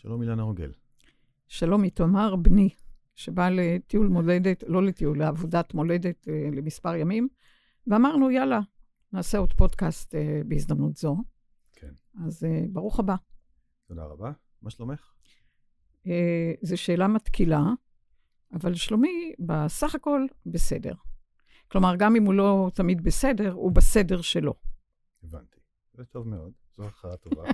שלום אילנה רוגל. שלום איתמר, בני, שבא לטיול מולדת, לא לטיול, לעבודת מולדת אה, למספר ימים, ואמרנו, יאללה, נעשה עוד פודקאסט אה, בהזדמנות זו. כן. אז אה, ברוך הבא. תודה רבה. מה שלומך? אה, זו שאלה מתקילה, אבל שלומי בסך הכל בסדר. כלומר, גם אם הוא לא תמיד בסדר, הוא בסדר שלו. הבנתי. זה טוב מאוד, זו הכרעה טובה.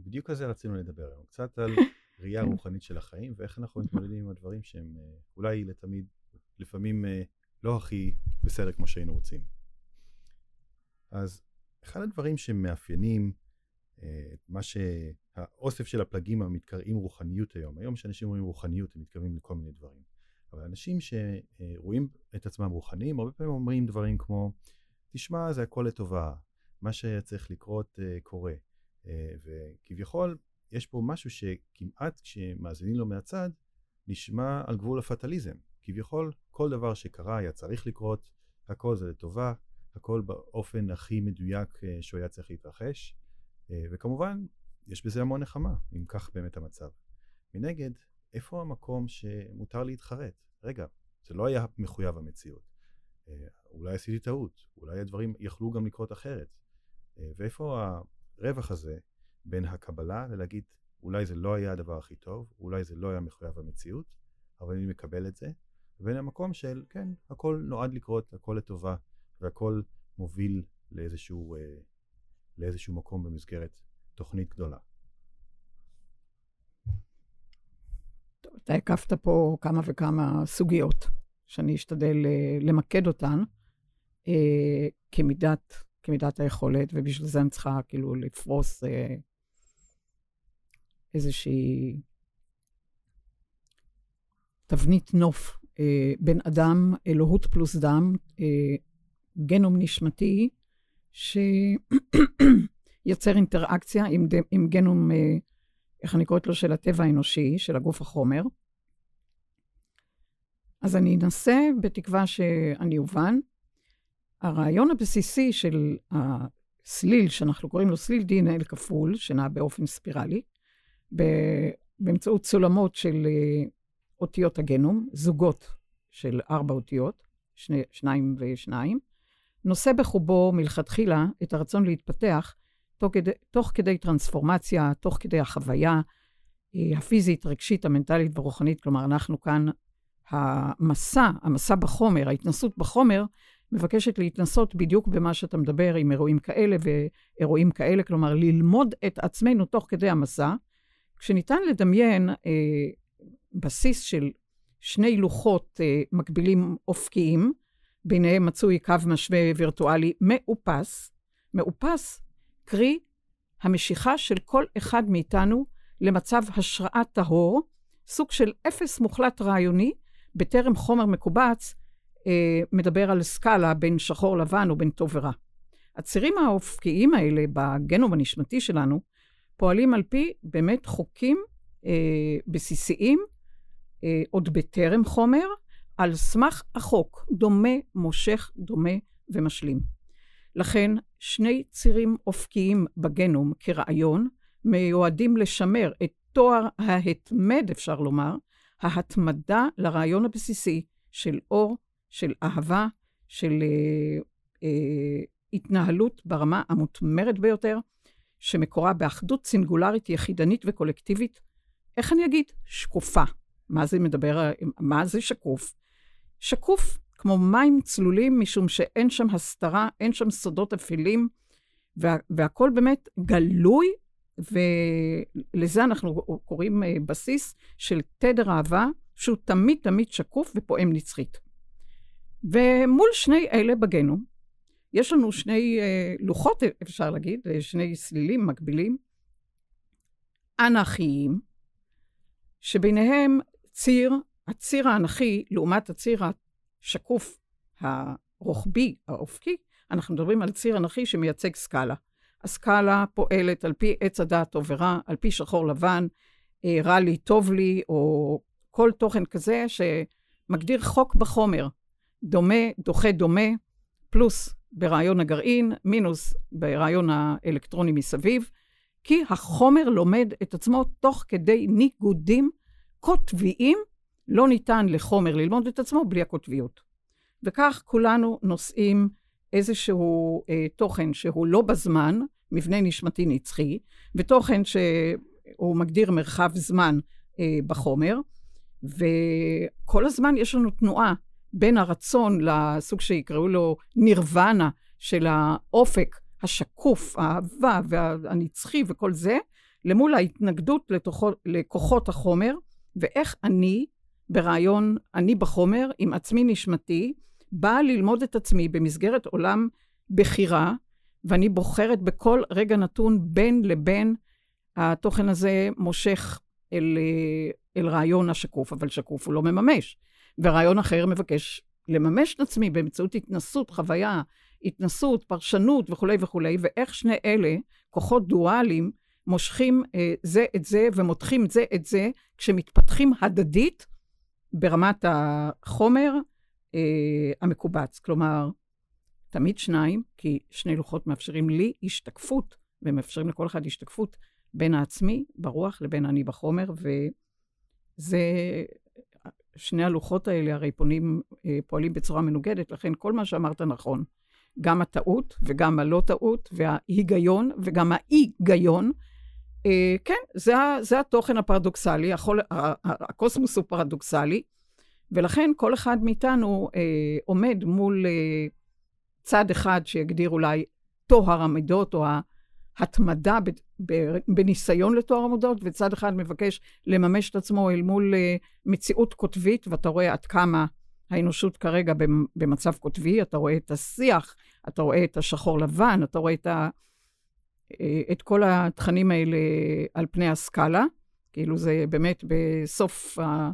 ובדיוק על זה רצינו לדבר היום, קצת על ראייה רוחנית של החיים, ואיך אנחנו מתמודדים עם הדברים שהם אה, אולי לתמיד, לפעמים אה, לא הכי בסדר כמו שהיינו רוצים. אז אחד הדברים שמאפיינים אה, את מה שהאוסף של הפלגים המתקראים רוחניות היום, היום כשאנשים אומרים רוחניות הם מתכוונים לכל מיני דברים, אבל אנשים שרואים את עצמם רוחניים הרבה פעמים אומרים דברים כמו תשמע זה הכל לטובה, מה שצריך לקרות קורה, וכביכול יש פה משהו שכמעט כשמאזינים לו מהצד, נשמע על גבול הפטליזם. כביכול, כל דבר שקרה היה צריך לקרות, הכל זה לטובה, הכל באופן הכי מדויק אה, שהוא היה צריך להתרחש, אה, וכמובן, יש בזה המון נחמה, אם כך באמת המצב. מנגד, איפה המקום שמותר להתחרט? רגע, זה לא היה מחויב המציאות. אה, אולי עשיתי טעות, אולי הדברים יכלו גם לקרות אחרת. ואיפה הרווח הזה בין הקבלה ולהגיד, אולי זה לא היה הדבר הכי טוב, אולי זה לא היה מחויב המציאות, אבל אני מקבל את זה, ובין המקום של, כן, הכל נועד לקרות, הכל לטובה, והכל מוביל לאיזשהו, אה, לאיזשהו מקום במסגרת תוכנית גדולה. טוב, אתה הקפת פה כמה וכמה סוגיות, שאני אשתדל אה, למקד אותן אה, כמידת, כמידת היכולת, ובשביל זה אני צריכה כאילו לפרוס אה, איזושהי תבנית נוף אה, בין אדם, אלוהות פלוס דם, אה, גנום נשמתי, שיוצר אינטראקציה עם, ד... עם גנום, אה, איך אני קוראת לו, של הטבע האנושי, של הגוף החומר. אז אני אנסה, בתקווה שאני אובן. הרעיון הבסיסי של הסליל, שאנחנו קוראים לו סליל DNL כפול, שנע באופן ספירלי, באמצעות סולמות של אה, אותיות הגנום, זוגות של ארבע אותיות, שני, שניים ושניים, נושא בחובו מלכתחילה את הרצון להתפתח תוך כדי, תוך כדי טרנספורמציה, תוך כדי החוויה אה, הפיזית, רגשית, המנטלית והרוחנית. כלומר, אנחנו כאן, המסע, המסע בחומר, ההתנסות בחומר, מבקשת להתנסות בדיוק במה שאתה מדבר, עם אירועים כאלה ואירועים כאלה, כלומר, ללמוד את עצמנו תוך כדי המסע, כשניתן לדמיין אה, בסיס של שני לוחות אה, מקבילים אופקיים, ביניהם מצוי קו משווה וירטואלי מאופס, מאופס, קרי המשיכה של כל אחד מאיתנו למצב השראה טהור, סוג של אפס מוחלט רעיוני, בטרם חומר מקובץ מדבר על סקאלה בין שחור לבן ובין טוב ורע. הצירים האופקיים האלה בגנום הנשמתי שלנו פועלים על פי באמת חוקים אה, בסיסיים, אה, עוד בטרם חומר, על סמך החוק, דומה, מושך, דומה ומשלים. לכן, שני צירים אופקיים בגנום כרעיון מיועדים לשמר את תואר ההתמד, אפשר לומר, ההתמדה לרעיון הבסיסי של אור, של אהבה, של אה, אה, התנהלות ברמה המותמרת ביותר, שמקורה באחדות סינגולרית, יחידנית וקולקטיבית, איך אני אגיד? שקופה. מה זה מדבר, מה זה שקוף? שקוף כמו מים צלולים, משום שאין שם הסתרה, אין שם סודות אפלים, וה, והכל באמת גלוי, ולזה אנחנו קוראים אה, בסיס של תדר אהבה, שהוא תמיד תמיד שקוף ופועם נצחית. ומול שני אלה בגנום, יש לנו שני uh, לוחות, אפשר להגיד, אה, שני סלילים מקבילים, אנכיים, שביניהם ציר, הציר האנכי, לעומת הציר השקוף הרוחבי, האופקי, אנחנו מדברים על ציר אנכי שמייצג סקאלה. הסקאלה פועלת על פי עץ הדעת טוב ורע, על פי שחור לבן, אה, רע לי, טוב לי, או כל תוכן כזה שמגדיר חוק בחומר. דומה, דוחה דומה, פלוס ברעיון הגרעין, מינוס ברעיון האלקטרוני מסביב, כי החומר לומד את עצמו תוך כדי ניגודים קוטביים. לא ניתן לחומר ללמוד את עצמו בלי הקוטביות. וכך כולנו נושאים איזשהו אה, תוכן שהוא לא בזמן, מבנה נשמתי נצחי, ותוכן שהוא מגדיר מרחב זמן אה, בחומר, וכל הזמן יש לנו תנועה בין הרצון לסוג שיקראו לו נירוונה של האופק השקוף, האהבה והנצחי וכל זה, למול ההתנגדות לתוכו, לכוחות החומר, ואיך אני, ברעיון אני בחומר, עם עצמי נשמתי, באה ללמוד את עצמי במסגרת עולם בחירה, ואני בוחרת בכל רגע נתון בין לבין התוכן הזה מושך אל, אל רעיון השקוף, אבל שקוף הוא לא מממש. ורעיון אחר מבקש לממש את עצמי באמצעות התנסות, חוויה, התנסות, פרשנות וכולי וכולי, ואיך שני אלה, כוחות דואליים, מושכים אה, זה את זה ומותחים זה את זה, כשמתפתחים הדדית ברמת החומר אה, המקובץ. כלומר, תמיד שניים, כי שני לוחות מאפשרים לי השתקפות, ומאפשרים לכל אחד השתקפות בין העצמי ברוח לבין אני בחומר, וזה, שני הלוחות האלה הרי פונים, אה, פועלים בצורה מנוגדת, לכן כל מה שאמרת נכון. גם הטעות וגם הלא טעות, וההיגיון וגם האי-גיון. אה, כן, זה, זה התוכן הפרדוקסלי, החול, הקוסמוס הוא פרדוקסלי, ולכן כל אחד מאיתנו אה, עומד מול אה, צד אחד שיגדיר אולי טוהר המידות, או ההתמדה בניסיון לטוהר המידות, וצד אחד מבקש לממש את עצמו אל מול אה, מציאות קוטבית, ואתה רואה עד כמה האנושות כרגע במצב קוטבי, אתה רואה את השיח, אתה רואה את השחור לבן, אתה רואה את, ה, אה, את כל התכנים האלה על פני הסקאלה, כאילו זה באמת בסוף, ה,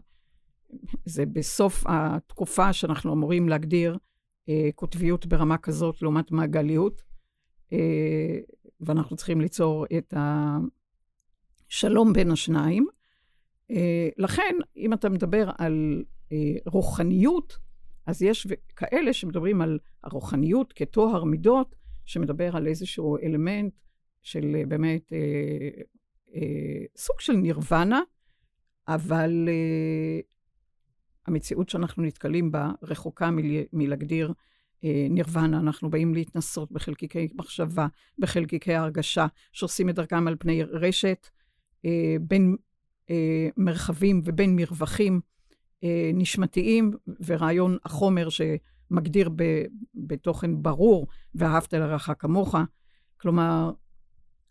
זה בסוף התקופה שאנחנו אמורים להגדיר אה, קוטביות ברמה כזאת לעומת מעגליות, ואנחנו צריכים ליצור את השלום בין השניים. אה, לכן, אם אתה מדבר על אה, רוחניות, אז יש כאלה שמדברים על הרוחניות כטוהר מידות, שמדבר על איזשהו אלמנט של אה, באמת אה, אה, סוג של נירוונה, אבל אה, המציאות שאנחנו נתקלים בה רחוקה מל, מלהגדיר אה, נירוונה. אנחנו באים להתנסות בחלקיקי מחשבה, בחלקיקי הרגשה, שעושים את דרכם על פני רשת, אה, בין אה, מרחבים ובין מרווחים. אה, נשמתיים ורעיון החומר שמגדיר בתוכן ברור, ואהבת לרעך כמוך. כלומר,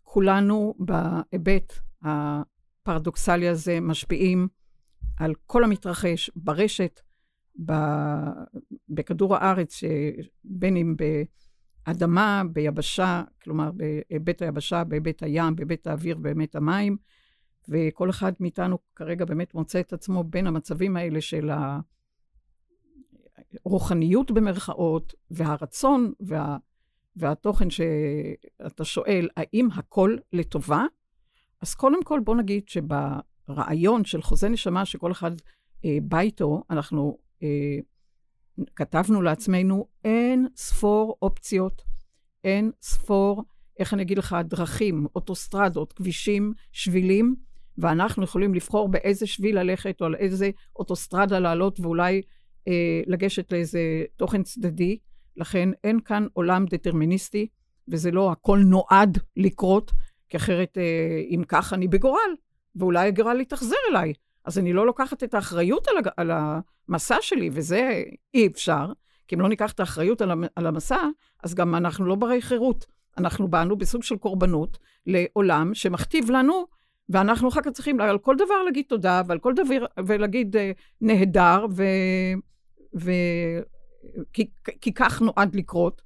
כולנו בהיבט הפרדוקסלי הזה משפיעים על כל המתרחש ברשת, ב, בכדור הארץ, בין אם באדמה, ביבשה, כלומר בהיבט היבשה, בהיבט הים, בהיבט האוויר, בהיבט המים, וכל אחד מאיתנו כרגע באמת מוצא את עצמו בין המצבים האלה של הרוחניות במרכאות, והרצון וה, והתוכן שאתה שואל, האם הכל לטובה? אז קודם כל בוא נגיד שברעיון של חוזה נשמה שכל אחד אה, בא איתו, אנחנו כתבנו לעצמנו אין ספור אופציות, אין ספור, איך אני אגיד לך, דרכים, אוטוסטרדות, כבישים, שבילים, ואנחנו יכולים לבחור באיזה שביל ללכת או על איזה אוטוסטרדה לעלות ואולי אה, לגשת לאיזה תוכן צדדי. לכן אין כאן עולם דטרמיניסטי, וזה לא הכל נועד לקרות, כי אחרת אה, אם כך אני בגורל, ואולי הגורל יתאכזר אליי. אז אני לא לוקחת את האחריות על. על המסע שלי, וזה אי אפשר, כי אם לא ניקח את האחריות על. על המסע, אז גם אנחנו לא ברי חירות. אנחנו באנו בסוג של קורבנות לעולם שמכתיב לנו ואנחנו אחר כך צריכים על כל דבר להגיד תודה, ועל כל דבר, ולהגיד uh, נהדר, ו... ו... כי, כי כך נועד לקרות.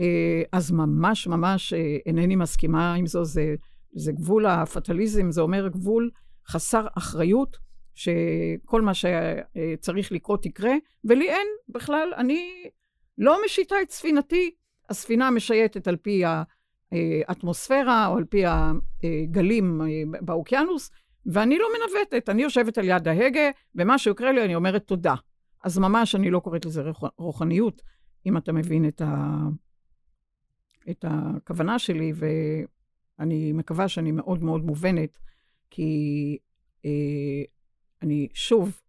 Uh, אז ממש ממש uh, אינני מסכימה עם זו, זה, זה גבול הפטליזם, זה אומר גבול חסר אחריות, שכל מה שצריך לקרות יקרה, ולי אין בכלל, אני לא משיתה את ספינתי, הספינה משייטת על פי האטמוספירה או על פי הגלים באוקיינוס, ואני לא מנווטת, אני יושבת על יד ההגה, ומה שיקרה לי אני אומרת תודה. אז ממש אני לא קוראת לזה רוחניות, אם אתה מבין את, ה... את הכוונה שלי, אני מקווה שאני מאוד מאוד מובנת, כי אה, אני, שוב,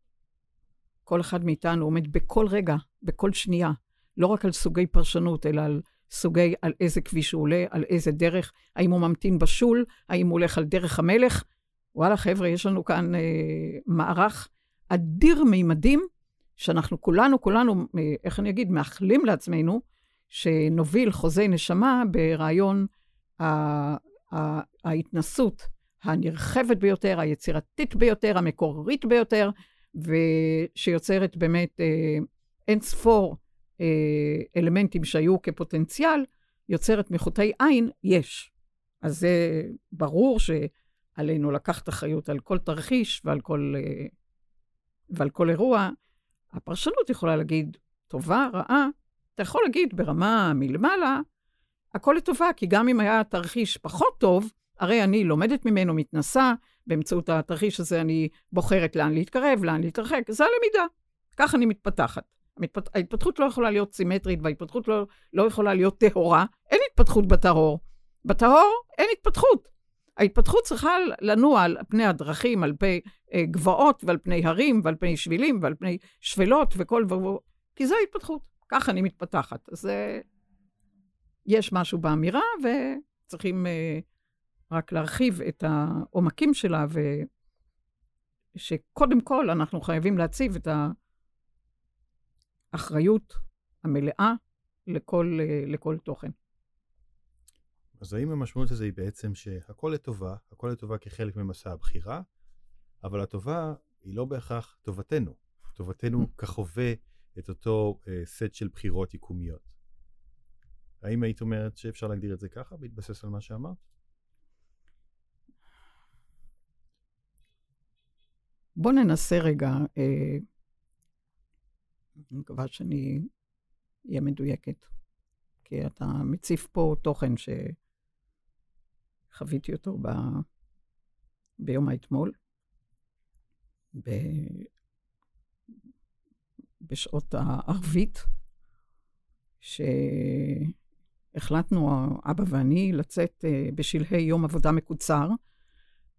כל אחד מאיתנו עומד בכל רגע, בכל שנייה, לא רק על סוגי פרשנות, אלא על סוגי, על איזה כביש הוא עולה, על איזה דרך, האם הוא ממתין בשול, האם הוא הולך על דרך המלך. וואלה, חבר'ה, יש לנו כאן אה, מערך אדיר מימדים, שאנחנו כולנו, כולנו, אה, איך אני אגיד, מאחלים לעצמנו, שנוביל חוזי נשמה ברעיון ההתנסות הנרחבת ביותר, היצירתית ביותר, המקורית ביותר, ושיוצרת באמת אה, אין ספור אה, אלמנטים שהיו כפוטנציאל, יוצרת מחוטי עין, יש. אז זה ברור שעלינו לקחת אחריות על כל תרחיש ועל כל, אה, ועל כל אירוע. הפרשנות יכולה להגיד, טובה, רעה, אתה יכול להגיד ברמה מלמעלה, הכל לטובה, כי גם אם היה תרחיש פחות טוב, הרי אני לומדת ממנו, מתנסה, באמצעות התרחיש הזה אני בוחרת לאן להתקרב, לאן להתרחק, זה הלמידה. כך אני מתפתחת. המתפת... ההתפתחות לא יכולה להיות סימטרית, וההתפתחות לא, לא יכולה להיות טהורה. אין התפתחות בטהור. בטהור אין התפתחות. ההתפתחות צריכה לנוע על פני הדרכים, על פני אה, גבעות ועל פני הרים ועל פני שבילים ועל פני שפלות וכל דבר, כי זה ההתפתחות. ככה אני מתפתחת. אז אה, יש משהו באמירה, וצריכים אה, רק להרחיב את העומקים שלה, ושקודם כל אנחנו חייבים להציב את האחריות המלאה לכל, אה, לכל תוכן. אז האם המשמעות הזה היא בעצם שהכל לטובה, הכל לטובה כחלק ממסע הבחירה, אבל הטובה היא לא בהכרח טובתנו. טובתנו כחווה את אותו uh, סט של בחירות יקומיות. האם היית אומרת שאפשר להגדיר את זה ככה, בהתבסס על מה שאמרת? בוא ננסה רגע, אה, אני מקווה שאני אהיה מדויקת, כי אתה מציף פה תוכן שחוויתי אותו ב... ביום האתמול, ב... בשעות הערבית, שהחלטנו, אבא ואני, לצאת אה, בשלהי יום עבודה מקוצר,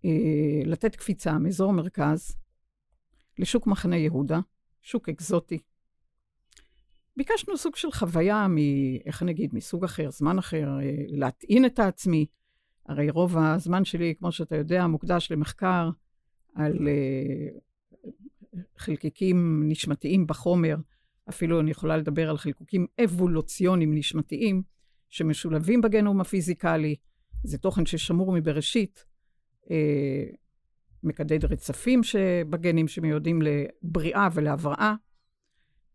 אה, לתת קפיצה מאזור המרכז לשוק מחנה יהודה, שוק אקזוטי. ביקשנו סוג של חוויה מ... איך אני אגיד? מסוג אחר, זמן אחר, אה, להטעין את העצמי. הרי רוב הזמן שלי, כמו שאתה יודע, מוקדש למחקר על uh, חלקיקים נשמתיים בחומר. אפילו אני יכולה לדבר על חלקיקים אבולוציוניים נשמתיים שמשולבים בגנום הפיזיקלי. זה תוכן ששמור מבראשית. מקדד רצפים שבגנים שמיועדים לבריאה ולהבראה.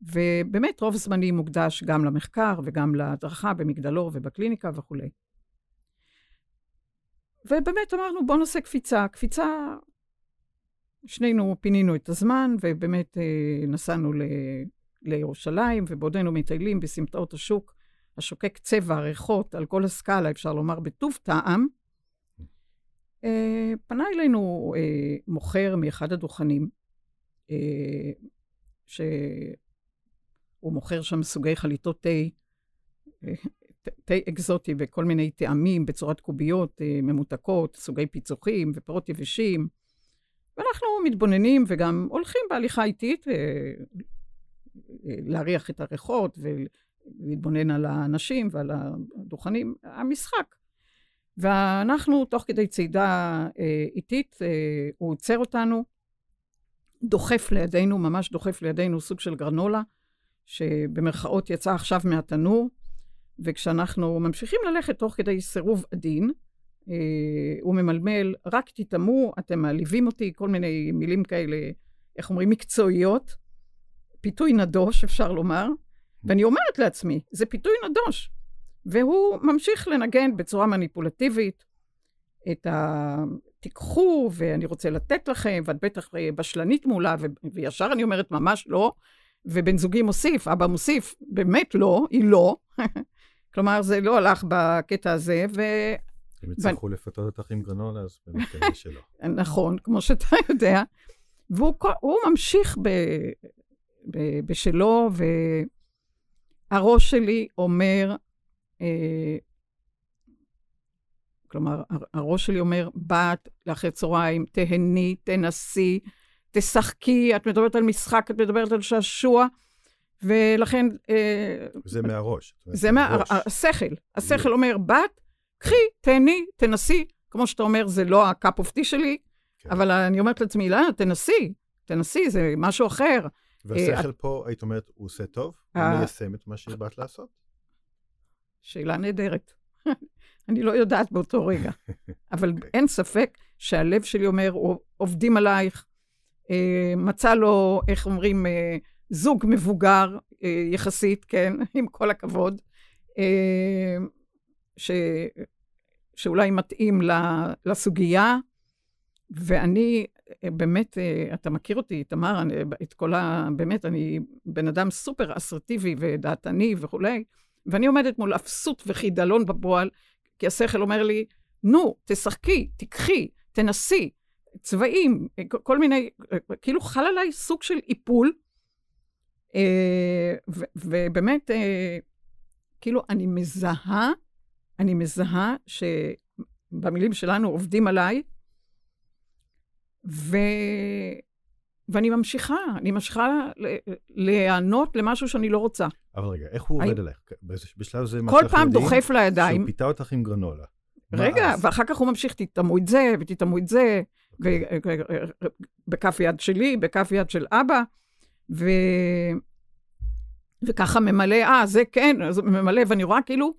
ובאמת רוב זמני מוקדש גם למחקר וגם להדרכה במגדלור ובקליניקה וכולי. ובאמת אמרנו, בואו נעשה קפיצה. קפיצה, שנינו פינינו את הזמן, ובאמת אה, נסענו ל, לירושלים, ובעודנו מטיילים בסמטאות השוק, השוקק צבע, ריחות, על כל הסקאלה, אפשר לומר, בטוב טעם, פנה אלינו אה, מוכר מאחד הדוכנים, אה, שהוא מוכר שם סוגי חליטות תה, תה אקזוטי וכל מיני טעמים בצורת קוביות ממותקות, סוגי פיצוחים ופירות יבשים. ואנחנו מתבוננים וגם הולכים בהליכה איטית, להריח את הריחות ולהתבונן על האנשים ועל הדוכנים. המשחק. ואנחנו, תוך כדי צעידה אה, איטית, אה, הוא עוצר אותנו, דוחף לידינו, ממש דוחף לידינו סוג של גרנולה, שבמרכאות יצא עכשיו מהתנור, וכשאנחנו ממשיכים ללכת תוך כדי סירוב עדין, אה, הוא ממלמל, רק תטעמו, אתם מעליבים אותי, כל מיני מילים כאלה, איך אומרים, מקצועיות, פיתוי נדוש, אפשר לומר, ואני אומרת לעצמי, זה פיתוי נדוש. והוא ממשיך לנגן בצורה מניפולטיבית את ה... תיקחו, ואני רוצה לתת לכם, ואת בטח בשלנית מולה, ו... וישר אני אומרת, ממש לא. ובן זוגי מוסיף, אבא מוסיף, באמת לא, היא לא. כלומר, זה לא הלך בקטע הזה, ו... אם יצטרכו ו... לפתות אותך עם גרנולה, אז באמת כנראה שלא. נכון, כמו שאתה יודע. והוא ממשיך ב... ב... בשלו, והראש שלי אומר, אה, כלומר, הראש שלי אומר, בת, לאחרי צהריים, תהני, תנסי, תשחקי, את מדברת על משחק, את מדברת על שעשוע, ולכן... אה, זה מהראש. זה מהשכל. השכל אומר, בת, קחי, תהני, תנסי. כמו שאתה אומר, זה לא ה-cup of tea שלי, כן. אבל אני אומרת לעצמי, לא, תנסי, תנסי, זה משהו אחר. והשכל אה, פה, היית אומרת, הוא עושה טוב? הוא מיישם את מה שבאת לעשות? שאלה נהדרת. אני לא יודעת באותו רגע. אבל. אוקיי. אין ספק שהלב שלי אומר, עובדים עלייך, אה, מצא לו, איך אומרים, אה, זוג מבוגר אה, יחסית, כן, עם כל הכבוד, אה, ש, שאולי מתאים לסוגיה, ואני אה, באמת, אה, אתה מכיר אותי, תמר, את כל ה... באמת, אני בן אדם סופר אסרטיבי ודעתני וכולי, ואני עומדת מול אפסות וחידלון בפועל, כי השכל אומר לי, נו, תשחקי, תיקחי, תנסי, צבעים, כל מיני, כאילו חל עליי סוג של איפול, ובאמת, כאילו, אני מזהה, אני מזהה שבמילים שלנו עובדים עליי, ו... ואני ממשיכה, אני ממשיכה להיענות למשהו שאני לא רוצה. אבל רגע, איך הוא עובד עלייך? בשלב זה, מה שאנחנו יודעים, כל פעם דוחף לידיים. שהוא פיתה אותך עם גרנולה. רגע, ואחר כך הוא ממשיך, תטעמו את זה, ותטעמו את זה, אוקיי. בכף יד שלי, בכף יד של אבא. וככה ממלא, אה, זה כן, אז ממלא, ואני רואה כאילו,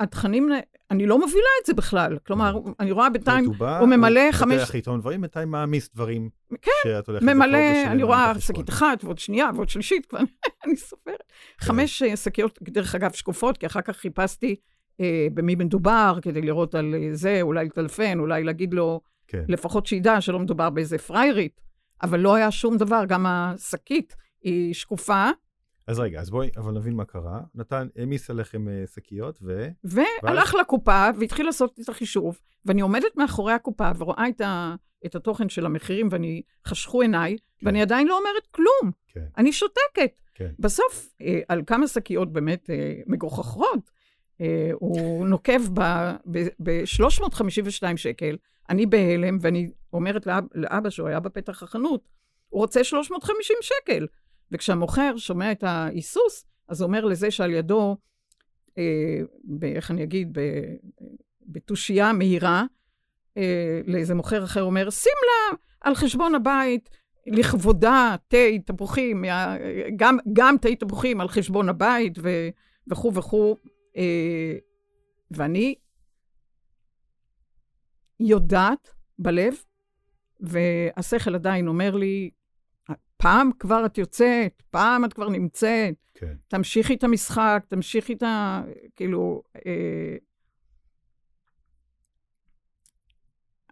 התכנים, אני לא מובילה את זה בכלל. כלומר, אני רואה בינתיים, הוא ממלא חמש... הוא פותח עיתון דברים, בינתיים מעמיס דברים כן, שאת הולכת... כן, ממלא, אני רואה שקית אחת, ועוד שנייה, ועוד שלישית, כבר אני סופרת. כן. חמש אה, שקיות, דרך אגב, שקופות, כי אחר כך חיפשתי אה, במי מדובר, כדי לראות על אה, זה, אולי לטלפן, אולי להגיד לו, כן. לפחות שידע שלא מדובר באיזה פריירית, אבל לא היה שום דבר, גם השקית היא שקופה. אז רגע, אז בואי, אבל נבין מה קרה. נתן, העמיס עליכם אה, שקיות, ו... והלך ואז... לקופה והתחיל לעשות את החישוב, ואני עומדת מאחורי הקופה ורואה את, ה, את התוכן של המחירים, ואני, חשכו עיניי, כן. ואני עדיין לא אומרת כלום. כן. אני שותקת. כן. בסוף, אה, על כמה שקיות באמת אה, מגוחכות, אה, הוא נוקב ב-352 שקל, אני בהלם, ואני אומרת לאב, לאבא שהוא היה בפתח החנות, הוא רוצה 350 שקל. וכשהמוכר שומע את ההיסוס, אז הוא אומר לזה שעל ידו, אה, ב, איך אני אגיד, בתושייה מהירה, אה, לאיזה מוכר אחר אומר, שים לה על חשבון הבית, לכבודה, תה, תפוחים, גם, גם תה תפוחים על חשבון הבית וכו' וכו'. אה, ואני יודעת בלב, והשכל עדיין אומר לי, פעם כבר את יוצאת, פעם את כבר נמצאת, כן. תמשיכי את המשחק, תמשיכי את ה... כאילו... אה,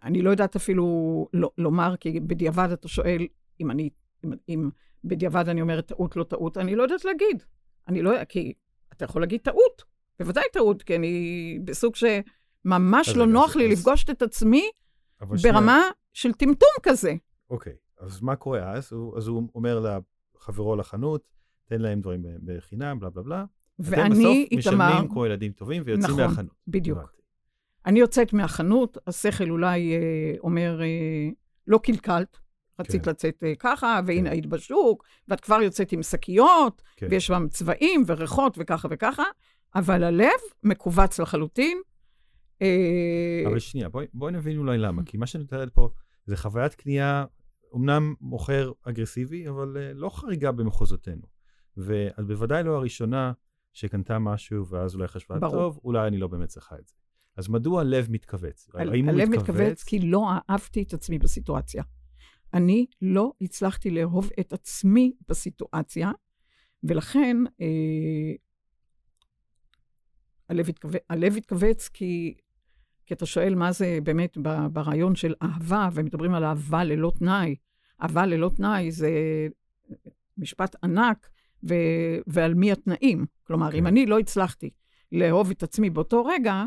אני לא יודעת אפילו לא, לומר, כי בדיעבד אתה שואל אם אני, אם, אם בדיעבד אני אומרת טעות, לא טעות, אני לא יודעת להגיד. אני לא, כי אתה יכול להגיד טעות, בוודאי טעות, כי אני בסוג שממש לא נוח לי. לפגוש את עצמי ברמה שנייה... של טמטום כזה. אוקיי, אז מה קורה אז? אז הוא אומר לחברו לחנות, תן להם דברים בחינם, בלה בלה בלה. ואני, איתמר... אתם בסוף משלמים כמו ילדים טובים ויוצאים נכון, מהחנות. בדיוק. הבנתי. אני יוצאת מהחנות, השכל אולי אה, אומר, אה, לא קלקלת, רצית כן. לצאת אה, ככה, והנה כן. היית בשוק, ואת כבר יוצאת עם שקיות, כן. ויש בהם צבעים וריחות וככה וככה, אבל הלב מכווץ לחלוטין. אה, אבל שנייה, בואי, בואי נבין אולי למה, כי מה שאני מתארת פה זה חוויית קנייה, אמנם מוכר אגרסיבי, אבל uh, לא חריגה במחוזותינו. ואת בוודאי לא הראשונה שקנתה משהו, ואז אולי חשבה, ברור. טוב, אולי אני לא באמת צריכה את זה. אז מדוע הלב מתכווץ? האם הוא מתכווץ? הלב מתכווץ כי לא אהבתי את עצמי בסיטואציה. אני לא הצלחתי לאהוב את עצמי בסיטואציה, ולכן אה, הלב, התכו... הלב התכווץ כי, כי אתה שואל מה זה באמת ברעיון של אהבה, ומדברים על אהבה ללא תנאי. אהבה ללא תנאי זה משפט ענק, ו... ועל מי התנאים. כלומר, כן. אם אני לא הצלחתי לאהוב את עצמי באותו רגע,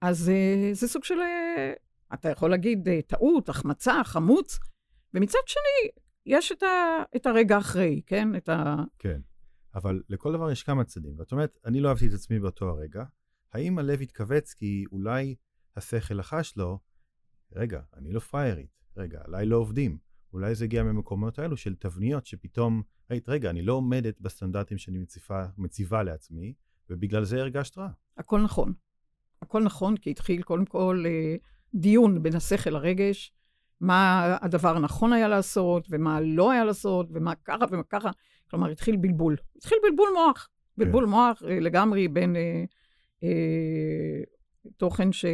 אז uh, זה סוג של, uh, אתה יכול להגיד, uh, טעות, החמצה, חמוץ, ומצד שני, יש את, ה... את הרגע אחרי, כן? את ה... כן. אבל לכל דבר יש כמה צדדים. ואת אומרת, אני לא אהבתי את עצמי באותו הרגע. האם הלב התכווץ כי אולי השכל לחש לו, רגע, אני לא פריירית, רגע, עליי לא עובדים. אולי זה הגיע ממקומות האלו של תבניות שפתאום, היית, רגע, אני לא עומדת בסטנדרטים שאני מציבה, מציבה לעצמי, ובגלל זה הרגשת רע. הכל נכון. הכל נכון, כי התחיל קודם כל אה, דיון בין השכל לרגש, מה הדבר הנכון היה לעשות, ומה לא היה לעשות, ומה ככה ומה ככה. כלומר, התחיל בלבול. התחיל בלבול מוח. בלבול כן. מוח אה, לגמרי בין אה, אה, תוכן ש,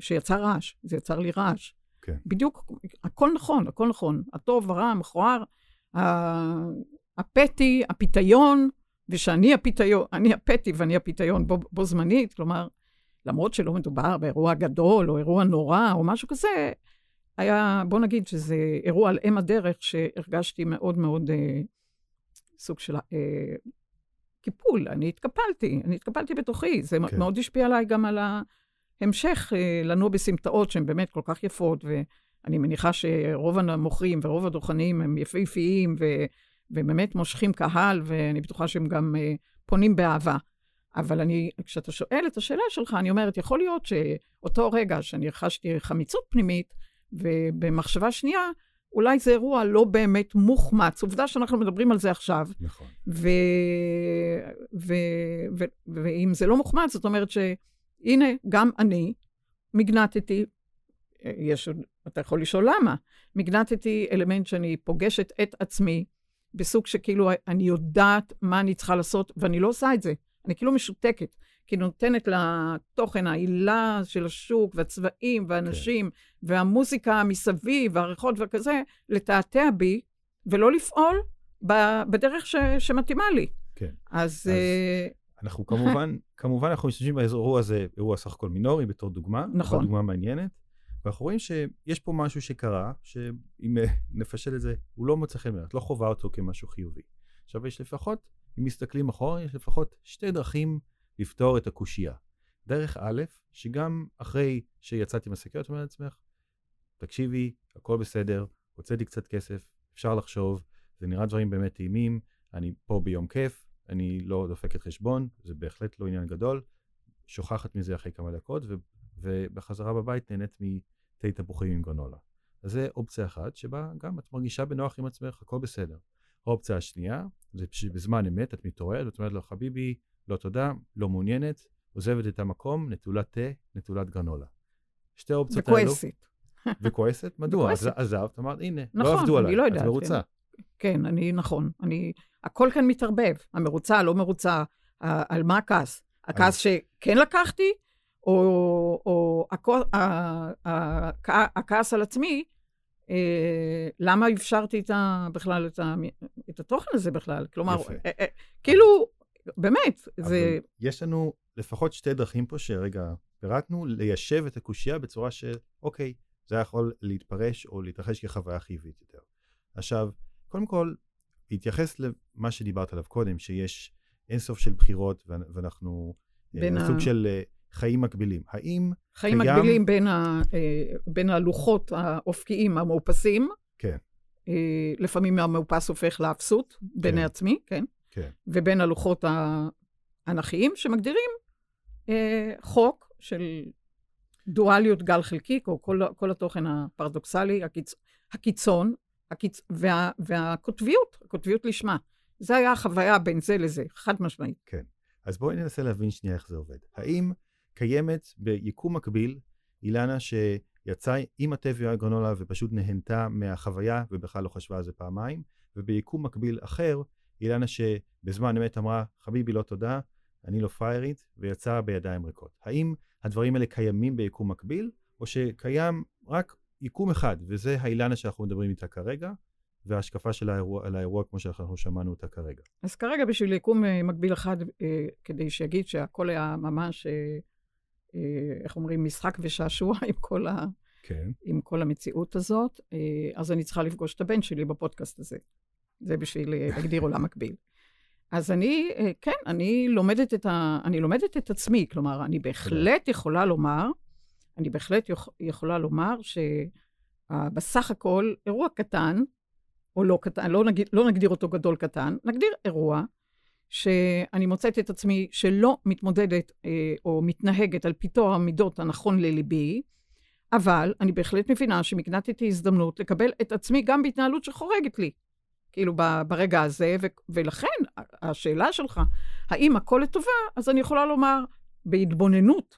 שיצר רעש. זה יצר לי רעש. כן. בדיוק, הכל נכון, הכל נכון. הטוב, הרע, המכוער, הפטי, הפיתיון, ושאני הפיתיון, אני הפטי ואני הפיתיון בו, בו זמנית, כלומר, למרות שלא מדובר באירוע גדול או אירוע נורא או משהו כזה, היה, בוא נגיד שזה אירוע על אם הדרך שהרגשתי מאוד מאוד אה, סוג של אה, קיפול. אני התקפלתי, אני התקפלתי בתוכי. זה כן. מאוד השפיע עליי גם על ההמשך אה, לנוע בסמטאות שהן באמת כל כך יפות, ואני מניחה שרוב המוכרים ורוב הדוכנים הם יפהפיים, ו, ובאמת מושכים קהל, ואני בטוחה שהם גם אה, פונים באהבה. אבל אני, כשאתה שואל את השאלה שלך, אני אומרת, יכול להיות שאותו רגע שאני חשתי חמיצות פנימית, ובמחשבה שנייה, אולי זה אירוע לא באמת מוחמץ. עובדה שאנחנו מדברים על זה עכשיו. נכון. ו... ו... ו... ואם זה לא מוחמץ, זאת אומרת שהנה, גם אני מגנטתי, יש, אתה יכול לשאול למה, מגנטתי אלמנט שאני פוגשת את עצמי בסוג שכאילו אני יודעת מה אני צריכה לעשות, ואני לא עושה את זה. אני כאילו משותקת. כי נותנת לתוכן, העילה של השוק, והצבעים, והאנשים, כן. והמוזיקה מסביב, והריחות וכזה, לתעתע בי, ולא לפעול בדרך ש, שמתאימה לי. כן. אז... אז uh... אנחנו כמובן, כמובן אנחנו משתמשים באירוע הזה, אירוע סך הכל מינורי, בתור דוגמה. נכון. דוגמה מעניינת. ואנחנו רואים שיש פה משהו שקרה, שאם נפשל את זה, הוא לא מוצא חן בעיניי, את לא חווה אותו כמשהו חיובי. עכשיו יש לפחות, אם מסתכלים אחורה, יש לפחות שתי דרכים לפתור את הקושייה. דרך א', שגם אחרי שיצאתי מהשקיות, את אומרת לעצמך, תקשיבי, הכל בסדר, הוצאתי קצת כסף, אפשר לחשוב, זה נראה דברים באמת טעימים, אני פה ביום כיף, אני לא דופקת חשבון, זה בהחלט לא עניין גדול, שוכחת מזה אחרי כמה דקות, ו- ובחזרה בבית נהנית מתה תפוחים עם גרנולה. אז זה אופציה אחת, שבה גם את מרגישה בנוח עם עצמך, הכל בסדר. האופציה השנייה, זה שבזמן אמת את מתעוררת ואת אומרת לו, חביבי, לא תודה, לא מעוניינת, עוזבת את המקום, נטולת תה, נטולת גרנולה. שתי האופציות האלו... וכועסת. וכועסת? מדוע? וכועסת. עזבת, אמרת, הנה, לא נכון, לא עבדו עליי, לא את מרוצה. כן, כן, אני, נכון. אני, הכל כאן מתערבב. המרוצה, לא מרוצה, על מה הכעס? הכעס שכן לקחתי, או, או הכעס על עצמי, אה, למה אפשרתי את ה, בכלל את, ה, את התוכן הזה בכלל? כלומר, אה, אה, כאילו, באמת, זה... יש לנו לפחות שתי דרכים פה שרגע פירטנו, ליישב את הקושייה בצורה של, אוקיי, זה יכול להתפרש או להתרחש כחוויה חיובית יותר. עכשיו, קודם כל, להתייחס למה שדיברת עליו קודם, שיש אינסוף של בחירות ואנחנו אה, בין סוג ה... של אה, חיים מקבילים. האם חיים קיים... מקבילים בין, ה, אה, בין הלוחות האופקיים המאופסים. כן. לפעמים המאופס הופך לאפסות כן. בעיני עצמי, כן. כן. ובין הלוחות האנכיים, שמגדירים אה, חוק של דואליות גל חלקיק, או כל, כל התוכן הפרדוקסלי, הקיצ, הקיצון, הקיצ, וה, והקוטביות, הקוטביות לשמה. זה היה החוויה בין זה לזה, חד משמעית. כן. אז בואי ננסה להבין שנייה איך זה עובד. האם קיימת ביקום מקביל אילנה שיצאה עם התה והגרנולה ופשוט נהנתה מהחוויה ובכלל לא חשבה על זה פעמיים, וביקום מקביל אחר אילנה שבזמן אמת אמרה, חביבי לא תודה, אני לא פריירית, ויצאה בידיים ריקות. האם הדברים האלה קיימים ביקום מקביל, או שקיים רק יקום אחד, וזה האילנה שאנחנו מדברים איתה כרגע, וההשקפה של האירוע, על האירוע כמו שאנחנו שמענו אותה כרגע. אז כרגע בשביל יקום אה, מקביל אחד, אה, כדי שיגיד שהכל היה ממש, אה, איך אומרים, משחק ושעשוע עם כל, ה, כן. עם כל המציאות הזאת, אז אני צריכה לפגוש את הבן שלי בפודקאסט הזה. זה בשביל אה, להגדיר עולם מקביל. אז אני, אה, כן, אני לומדת את, ה, אני לומדת את עצמי, כלומר, אני בהחלט יכולה לומר, אני בהחלט יכולה לומר שבסך הכל, אירוע קטן, או לא קטן, לא נגיד, לא נגדיר אותו גדול קטן, נגדיר אירוע שאני מוצאת את עצמי שלא מתמודדת אה, או מתנהגת על פי טוהר המידות הנכון לליבי, אבל אני בהחלט מבינה שמקנטתי הזדמנות לקבל את עצמי גם בהתנהלות שחורגת לי. כאילו ברגע הזה, ו- ולכן השאלה שלך, האם הכל לטובה, אז אני יכולה לומר, בהתבוננות,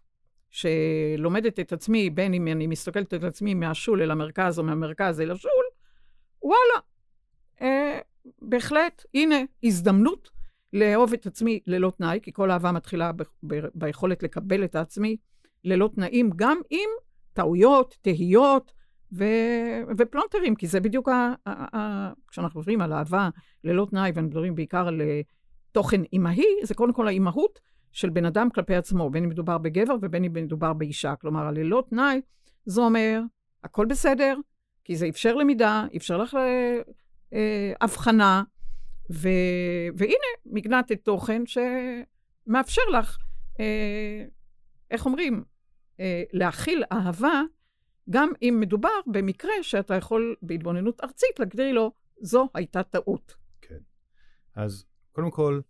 שלומדת את עצמי, בין אם אני מסתכלת את עצמי מהשול אל המרכז או מהמרכז אל השול, וואלה, אה, בהחלט, הנה, הזדמנות לאהוב את עצמי ללא תנאי, כי כל אהבה מתחילה ב- ב- ביכולת לקבל את העצמי ללא תנאים, גם עם טעויות, תהיות ו- ופלונטרים, כי זה בדיוק, ה- ה- ה- כשאנחנו מדברים על אהבה ללא תנאי, ומדברים בעיקר על אה, תוכן אימהי, זה קודם כל האימהות של בן אדם כלפי עצמו, בין אם מדובר בגבר ובין אם מדובר באישה. כלומר, הללא תנאי, זה אומר, הכל בסדר, כי זה אפשר למידה, אפשר לך אה, אה, הבחנה, ו... והנה, מגנטת תוכן שמאפשר לך, אה, איך אומרים, אה, להכיל אהבה, גם אם מדובר במקרה שאתה יכול בהתבוננות ארצית להגדיר לו, זו הייתה טעות. כן. אז קודם כל,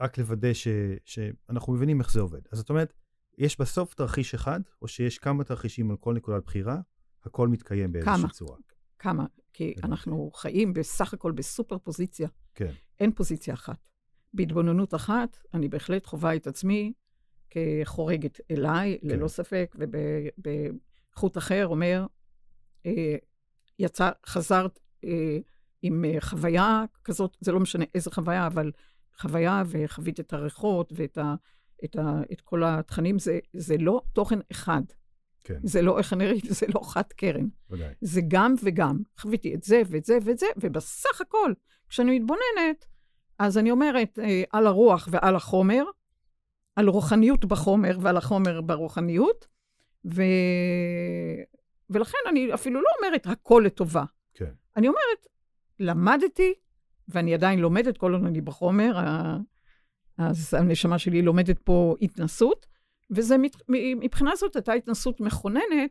רק לוודא ש, שאנחנו מבינים איך זה עובד. אז זאת אומרת, יש בסוף תרחיש אחד, או שיש כמה תרחישים על כל נקודת בחירה, הכל מתקיים באיזושהי כמה. צורה. כמה? כי אנחנו חיים בסך הכל בסופר פוזיציה. כן. אין פוזיציה אחת. בהתבוננות אחת, אני בהחלט חווה את עצמי כחורגת אליי, כן. ללא ספק, ובחוט אחר אומר, אה, יצא, חזרת אה, עם אה, חוויה כזאת, זה לא משנה איזה חוויה, אבל חוויה וחווית את הריחות ואת ה, את ה, את כל התכנים, זה, זה לא תוכן אחד. כן. זה לא, איך אני ראיתי, זה לא חד קרן. ודאי. זה גם וגם. חוויתי את זה ואת זה ואת זה, ובסך הכל, כשאני מתבוננת, אז אני אומרת אה, על הרוח ועל החומר, על רוחניות בחומר ועל החומר ברוחניות, ו... ולכן אני אפילו לא אומרת הכל לטובה. כן. אני אומרת, למדתי, ואני עדיין לומדת כל עוד אני בחומר. אז הנשמה שלי לומדת פה התנסות, וזה מבחינה זאת הייתה התנסות מכוננת,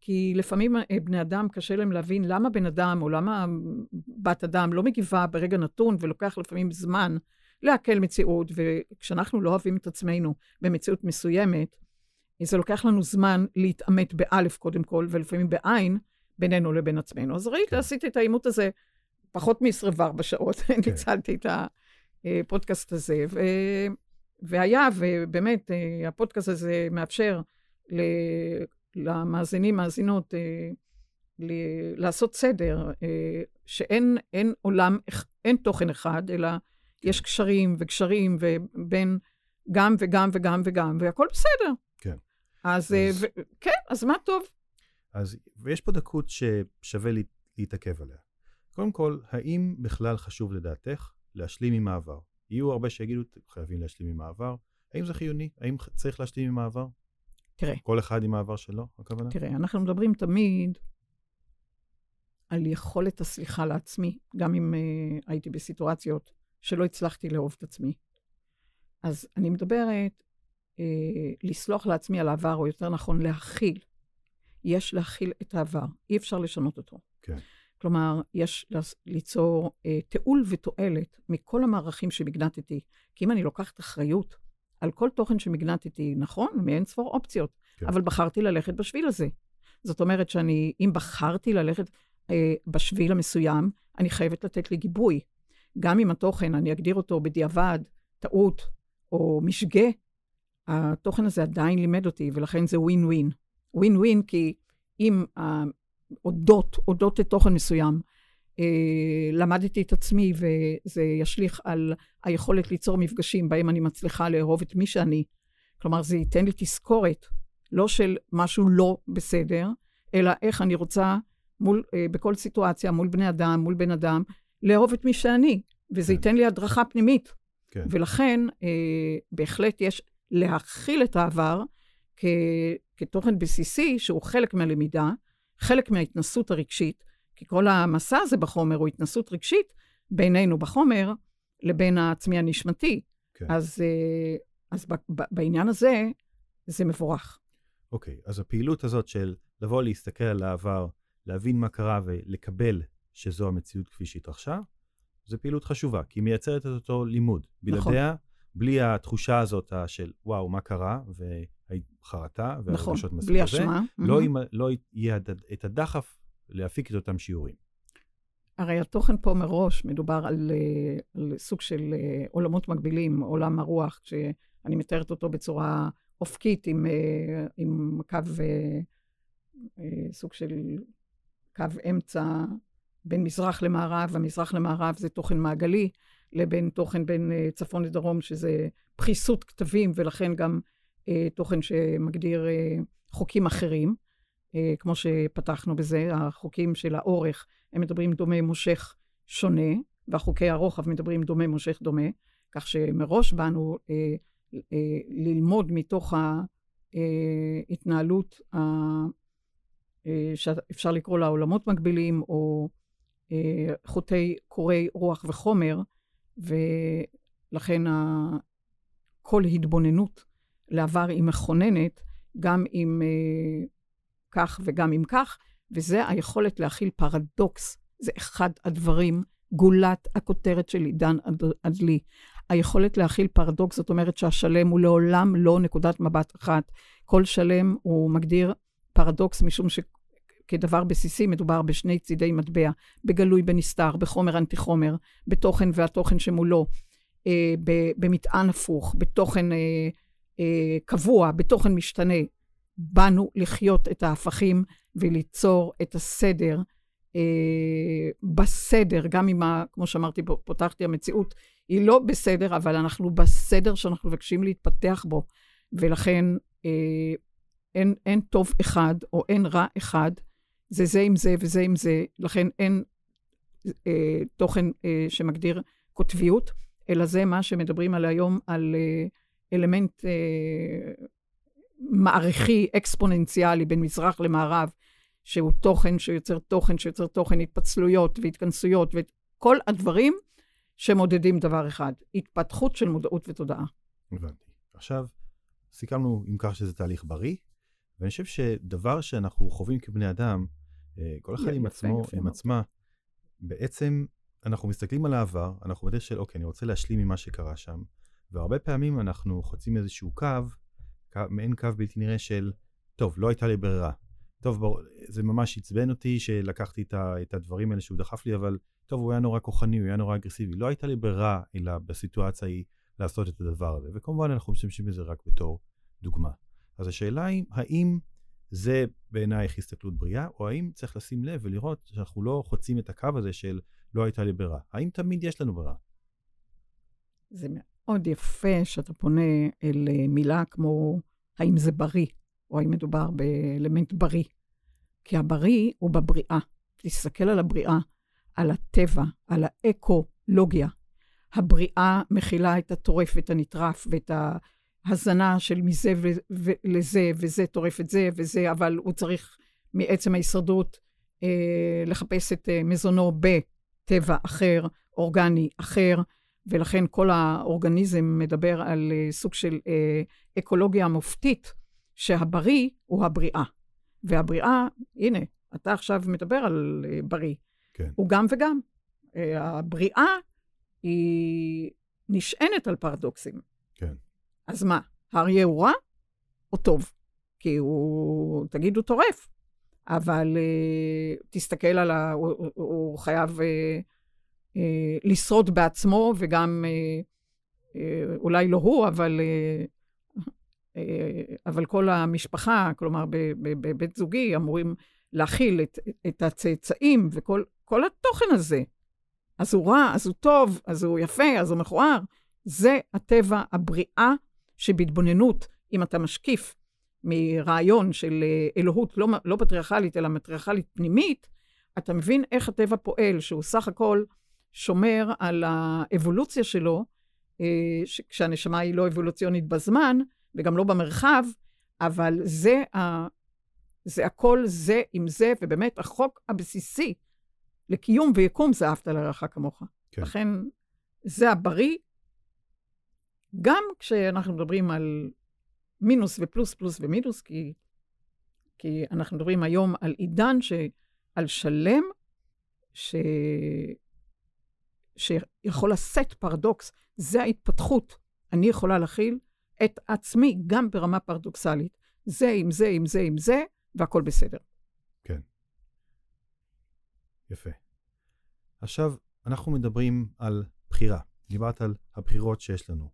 כי לפעמים אה, בני אדם קשה להם להבין למה בן אדם או למה בת אדם לא מגיבה ברגע נתון ולוקח לפעמים זמן לעכל מציאות, וכשאנחנו לא אוהבים את עצמנו במציאות מסוימת, זה לוקח לנו זמן להתעמת באלף קודם כל, ולפעמים בעין, בינינו לבין עצמנו. אז ראית, כן. עשיתי את העימות הזה פחות מ-24 שעות, כן. ניצלתי את הפודקאסט הזה, ו... והיה, ובאמת, אה, הפודקאסט הזה מאפשר ל... למאזינים, מאזינות, אה, ל... לעשות סדר, אה, שאין אין עולם, אין תוכן אחד, אלא כן. יש קשרים וקשרים, ובין גם וגם וגם וגם, והכל בסדר. כן. אז, אז... ו... כן, אז מה טוב. אז, ויש פה דקות ששווה לה... להתעכב עליה. קודם כל, האם בכלל חשוב לדעתך להשלים עם העבר? יהיו הרבה שיגידו, חייבים להשלים עם העבר. האם זה חיוני? האם צריך להשלים עם העבר? תראה. כל אחד עם העבר שלו, הכוונה? תראה, אנחנו מדברים תמיד על יכולת הסליחה לעצמי, גם אם uh, הייתי בסיטואציות שלא הצלחתי לאהוב את עצמי. אז אני מדברת, uh, לסלוח לעצמי על העבר, או יותר נכון, להכיל. יש להכיל את העבר, אי אפשר לשנות אותו. כן. כלומר, יש ליצור אה, תיעול ותועלת מכל המערכים שמגנטתי. כי אם אני לוקחת אחריות על כל תוכן שמגנטתי, נכון, מאין ספור אופציות, כן. אבל בחרתי ללכת בשביל הזה. זאת אומרת שאני, אם בחרתי ללכת אה, בשביל המסוים, אני חייבת לתת לי גיבוי. גם אם התוכן, אני אגדיר אותו בדיעבד, טעות או משגה, התוכן הזה עדיין לימד אותי, ולכן זה ווין ווין. ווין ווין כי אם אודות, אודות לתוכן מסוים. אה, למדתי את עצמי וזה ישליך על היכולת ליצור מפגשים בהם אני מצליחה לאהוב את מי שאני. כלומר, זה ייתן לי תזכורת, לא של משהו לא בסדר, אלא איך אני רוצה מול, אה, בכל סיטואציה, מול בני אדם, מול בן אדם, לאהוב את מי שאני, וזה כן. ייתן לי הדרכה פנימית. כן. ולכן, אה, בהחלט יש להכיל את העבר כ, כתוכן בסיסי, שהוא חלק מהלמידה, חלק מההתנסות הרגשית, כי כל המסע הזה בחומר הוא התנסות רגשית בינינו בחומר לבין העצמי הנשמתי. כן. אז, אה, אז בעניין הזה, זה מבורך. אוקיי, אז הפעילות הזאת של לבוא להסתכל על העבר, להבין מה קרה ולקבל שזו המציאות כפי שהתרחשה, זו פעילות חשובה, כי היא מייצרת את אותו לימוד. בלעדיה, נכון. בלי התחושה הזאת של וואו, מה קרה, וחרטה, והרגשות נכון, בלי אשמה. לא, mm-hmm. לא יהיה את הדחף להפיק את אותם שיעורים. הרי התוכן פה מראש מדובר על, אה, על סוג של אה, עולמות מקבילים, עולם הרוח, שאני מתארת אותו בצורה אופקית עם, אה, עם קו, סוג של קו אמצע בין מזרח למערב, המזרח למערב זה תוכן מעגלי, לבין תוכן בין צפון לדרום, שזה פחיסות כתבים, ולכן גם תוכן שמגדיר חוקים אחרים, כמו שפתחנו בזה, החוקים של האורך. הם מדברים דומה מושך שונה, והחוקי הרוחב מדברים דומה מושך דומה, כך שמראש באנו אה, אה, ללמוד מתוך ההתנהלות, אה, שאפשר לקרוא לה עולמות מקבילים, או אה, חוטי קורי רוח וחומר, ולכן כל התבוננות לעבר היא מכוננת, גם אם אה, כך וגם אם כך, וזה היכולת להכיל פרדוקס. זה אחד הדברים, גולת הכותרת של עידן אדלי. היכולת להכיל פרדוקס, זאת אומרת שהשלם הוא לעולם לא נקודת מבט אחת. כל שלם הוא מגדיר פרדוקס, משום שכדבר בסיסי מדובר בשני צידי מטבע, בגלוי בנסתר, בחומר אנטי חומר, בתוכן והתוכן שמולו, אה, במטען הפוך, בתוכן אה, אה, קבוע, בתוכן משתנה. באנו לחיות את ההפכים וליצור את הסדר אה, בסדר, גם אם, כמו שאמרתי, פותחתי, המציאות היא לא בסדר, אבל אנחנו בסדר שאנחנו מבקשים להתפתח בו, ולכן אה, אין, אין טוב אחד או אין רע אחד, זה זה עם זה וזה עם זה, לכן אין אה, תוכן אה, שמגדיר קוטביות, אלא זה מה שמדברים על היום, על אה, אלמנט אה, מעריכי, אקספוננציאלי, בין מזרח למערב, שהוא תוכן שיוצר תוכן, שיוצר תוכן, התפצלויות והתכנסויות, וכל הדברים שמודדים דבר אחד, התפתחות של מודעות ותודעה. הבנתי. עכשיו, סיכמנו אם כך שזה תהליך בריא, ואני חושב שדבר שאנחנו חווים כבני אדם, אה, כל אחד עם עצמו, עם עצמה, בעצם אנחנו מסתכלים על העבר, אנחנו בדרך של, אוקיי, אני רוצה להשלים ממה שקרה שם, והרבה פעמים אנחנו חוצים איזשהו קו, קו מעין קו בלתי נראה של, טוב, לא הייתה לי ברירה. טוב, בוא, זה ממש עצבן אותי שלקחתי את, ה, את הדברים האלה שהוא דחף לי, אבל טוב, הוא היה נורא כוחני, הוא היה נורא אגרסיבי. לא הייתה לי ברירה, אלא בסיטואציה היא לעשות את הדבר הזה. וכמובן, אנחנו משתמשים בזה רק בתור דוגמה. אז השאלה היא, האם זה בעינייך הסתכלות בריאה, או האם צריך לשים לב ולראות שאנחנו לא חוצים את הקו הזה של לא הייתה לי ברירה? האם תמיד יש לנו ברירה? זה מאוד יפה שאתה פונה אל אה, מילה כמו האם זה בריא. או האם מדובר באלמנט בריא. כי הבריא הוא בבריאה. תסתכל על הבריאה, על הטבע, על האקולוגיה. הבריאה מכילה את הטורף ואת הנטרף ואת ההזנה של מזה לזה, וזה טורף את זה וזה, אבל הוא צריך מעצם ההישרדות אה, לחפש את אה, מזונו בטבע אחר, אורגני אחר, ולכן כל האורגניזם מדבר על אה, סוג של אה, אקולוגיה מופתית. שהבריא הוא הבריאה. והבריאה, הנה, אתה עכשיו מדבר על uh, בריא. כן. הוא גם וגם. הבריאה היא נשענת על פרדוקסים. כן. אז מה, האריה הוא רע או טוב? כי הוא, תגיד, הוא טורף. אבל uh, תסתכל על ה... הוא, הוא, הוא חייב uh, לשרוד בעצמו, וגם, uh, uh, אולי לא הוא, אבל אה, אבל כל המשפחה, כלומר בבית זוגי, אמורים להכיל את, את הצאצאים וכל התוכן הזה. אז הוא רע, אז הוא טוב, אז הוא יפה, אז הוא מכוער. זה הטבע, הבריאה שבהתבוננות, אם אתה משקיף מרעיון של אה, אלוהות לא, לא פטריארכלית, אלא מטריארכלית פנימית, אתה מבין איך הטבע פועל, שהוא סך הכל שומר על האבולוציה שלו, אה, כשהנשמה היא לא אבולוציונית בזמן, וגם לא במרחב, אבל זה, ה, זה הכל זה עם זה, ובאמת החוק הבסיסי לקיום ויקום זה אהבת לרעך כמוך. כן. לכן זה הבריא, גם כשאנחנו מדברים על מינוס ופלוס פלוס ומינוס, כי, כי אנחנו מדברים היום על עידן, ש, על שלם, שיכול לשאת פרדוקס, זה ההתפתחות. אני יכולה להכיל את עצמי גם ברמה פרדוקסלית. זה עם זה, עם זה, עם זה, והכול בסדר. כן. יפה. עכשיו, אנחנו מדברים על בחירה. דיברת על הבחירות שיש לנו,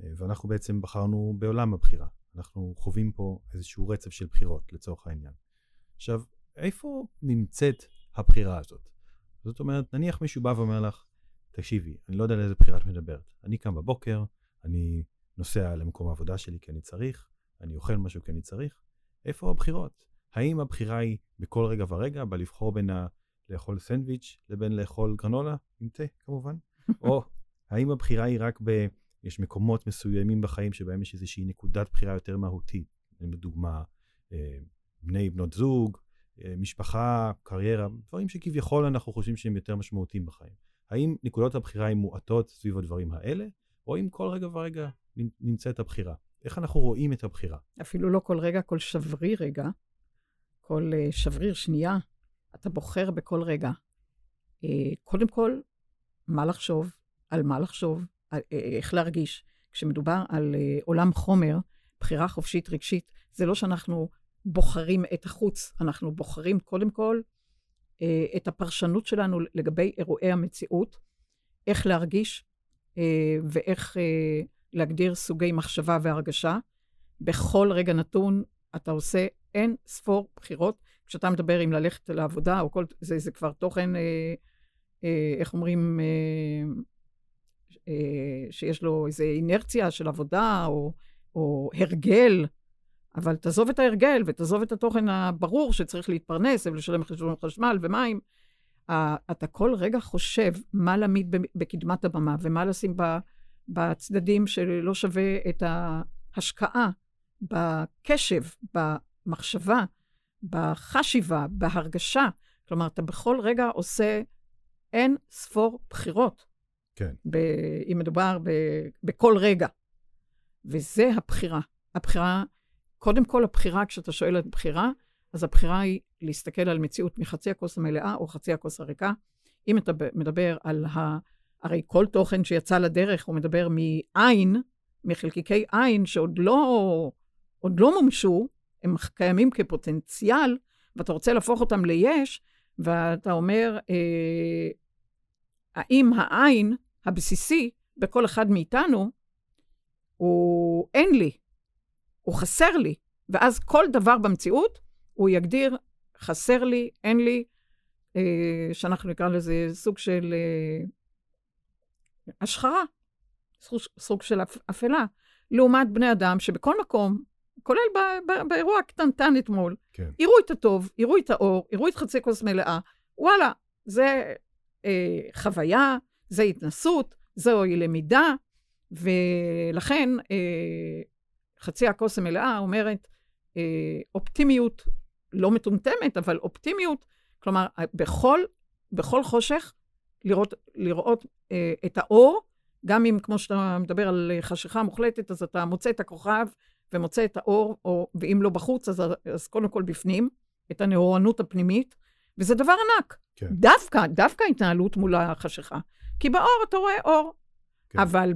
אה, ואנחנו בעצם בחרנו בעולם הבחירה. אנחנו חווים פה איזשהו רצף של בחירות, לצורך העניין. עכשיו, איפה נמצאת הבחירה הזאת? זאת אומרת, נניח מישהו בא ואומר לך, תקשיבי, אני לא יודע על איזה בחירה את מדברת. אני קם בבוקר, אני נוסע למקום העבודה שלי כי אני צריך, אני אוכל משהו כי אני צריך. איפה הבחירות? האם הבחירה היא בכל רגע ורגע, בלבחור בין ה... לאכול סנדוויץ' לבין לאכול גרנולה עם תה, כמובן? או האם הבחירה היא רק ב... יש מקומות מסוימים בחיים שבהם יש איזושהי נקודת בחירה יותר מהותית, לדוגמה, אה, בני, בנות זוג, אה, משפחה, קריירה, דברים שכביכול אנחנו חושבים שהם יותר משמעותיים בחיים. האם נקודות הבחירה הן מועטות סביב הדברים האלה, או אם כל רגע ורגע נמצאת הבחירה? איך אנחנו רואים את הבחירה? אפילו לא כל רגע, כל שבריר רגע, כל uh, שבריר שנייה, אתה בוחר בכל רגע. Uh, קודם כל, מה לחשוב, על מה לחשוב, uh, איך להרגיש. כשמדובר על עולם חומר, בחירה חופשית רגשית, זה לא שאנחנו בוחרים את החוץ, אנחנו בוחרים קודם כל אה, את הפרשנות שלנו לגבי אירועי המציאות, איך להרגיש אה, ואיך אה, להגדיר סוגי מחשבה והרגשה. בכל רגע נתון אתה עושה אין ספור בחירות. כשאתה מדבר אם ללכת לעבודה או כל, זה, זה כבר תוכן, אה, אה, איך אומרים, אה, אה, שיש לו איזו אינרציה של עבודה או, או הרגל. אבל תעזוב את ההרגל ותעזוב את התוכן הברור שצריך להתפרנס ולשלם חשבון חשמל ומים. אתה כל רגע חושב מה להעמיד בקדמת הבמה ומה לשים בצדדים שלא שווה את ההשקעה, בקשב, במחשבה, בחשיבה, בהרגשה. כלומר, אתה בכל רגע עושה אין ספור בחירות. כן. ב- אם מדובר ב- בכל רגע. וזה הבחירה. הבחירה קודם כל, הבחירה, כשאתה שואל על בחירה, אז הבחירה היא להסתכל על מציאות מחצי הכוס המלאה או חצי הכוס הריקה. אם אתה מדבר על ה... הרי כל תוכן שיצא לדרך, הוא מדבר מעין, מחלקיקי עין, שעוד לא, לא מומשו, הם קיימים כפוטנציאל, ואתה רוצה להפוך אותם ליש, ואתה אומר, אה, האם העין הבסיסי בכל אחד מאיתנו הוא אין לי, הוא חסר לי. ואז כל דבר במציאות, הוא יגדיר, חסר לי, אין לי, אה, שאנחנו נקרא לזה סוג של אה, השחרה, סוג, סוג של אפלה, לעומת בני אדם שבכל מקום, כולל ב, ב, באירוע הקטנטן אתמול, כן. יראו את הטוב, יראו את האור, יראו את חצי כוס מלאה, וואלה, זה אה, חוויה, זה התנסות, זוהי למידה, ולכן אה, חצי הכוס המלאה אומרת אה, אופטימיות לא מטומטמת, אבל אופטימיות, כלומר, בכל, בכל חושך לראות, לראות אה, את האור, גם אם, כמו שאתה מדבר על חשיכה מוחלטת, אז אתה מוצא את הכוכב ומוצא את האור, או, ואם לא בחוץ, אז, אז קודם כל בפנים, את הנאורנות הפנימית, וזה דבר ענק. כן. דווקא, דווקא התנהלות מול החשיכה. כי באור אתה רואה אור, כן. אבל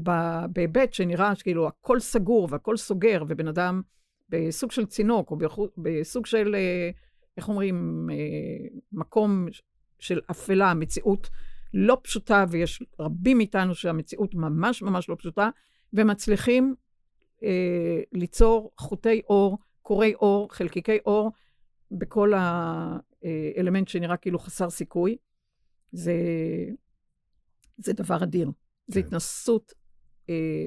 בהיבט שנראה שכאילו הכל סגור והכל סוגר, ובן אדם בסוג של צינוק, או בסוג של, אה, איך אומרים, אה, מקום של אפלה, מציאות לא פשוטה, ויש רבים מאיתנו שהמציאות ממש ממש לא פשוטה, ומצליחים אה, ליצור חוטי אור, קורי אור, חלקיקי אור, בכל האלמנט שנראה כאילו חסר סיכוי. זה, זה דבר אדיר. זו כן. התנסות אה,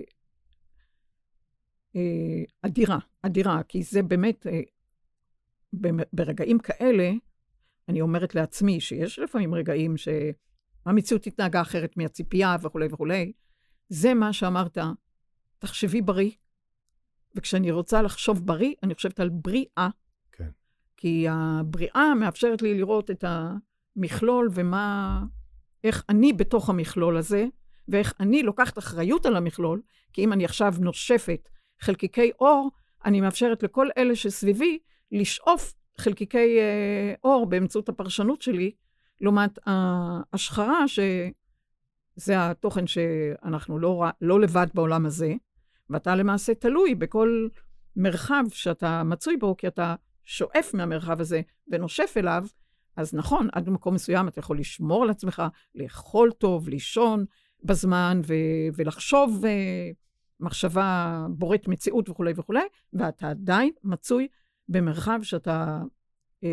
אה, אדירה, אדירה, כי זה באמת, אה, ברגעים כאלה, אני אומרת לעצמי שיש לפעמים רגעים שהמציאות התנהגה אחרת מהציפייה וכולי וכולי. זה מה שאמרת, תחשבי בריא. וכשאני רוצה לחשוב בריא, אני חושבת על בריאה. כן. כי הבריאה מאפשרת לי לראות את המכלול ומה, איך אני בתוך המכלול הזה, ואיך אני לוקחת אחריות על המכלול, כי אם אני עכשיו נושפת חלקיקי אור, אני מאפשרת לכל אלה שסביבי לשאוף חלקיקי אה, אור באמצעות הפרשנות שלי, לעומת ההשחרה זה התוכן שאנחנו לא, לא לבד בעולם הזה, ואתה למעשה תלוי בכל מרחב שאתה מצוי בו, כי אתה שואף מהמרחב הזה ונושף אליו, אז נכון, עד מקום מסוים אתה יכול לשמור על עצמך, לאכול טוב, לישון בזמן ו- ולחשוב uh, מחשבה בוראת מציאות וכולי וכולי, ואתה עדיין מצוי במרחב שאתה uh,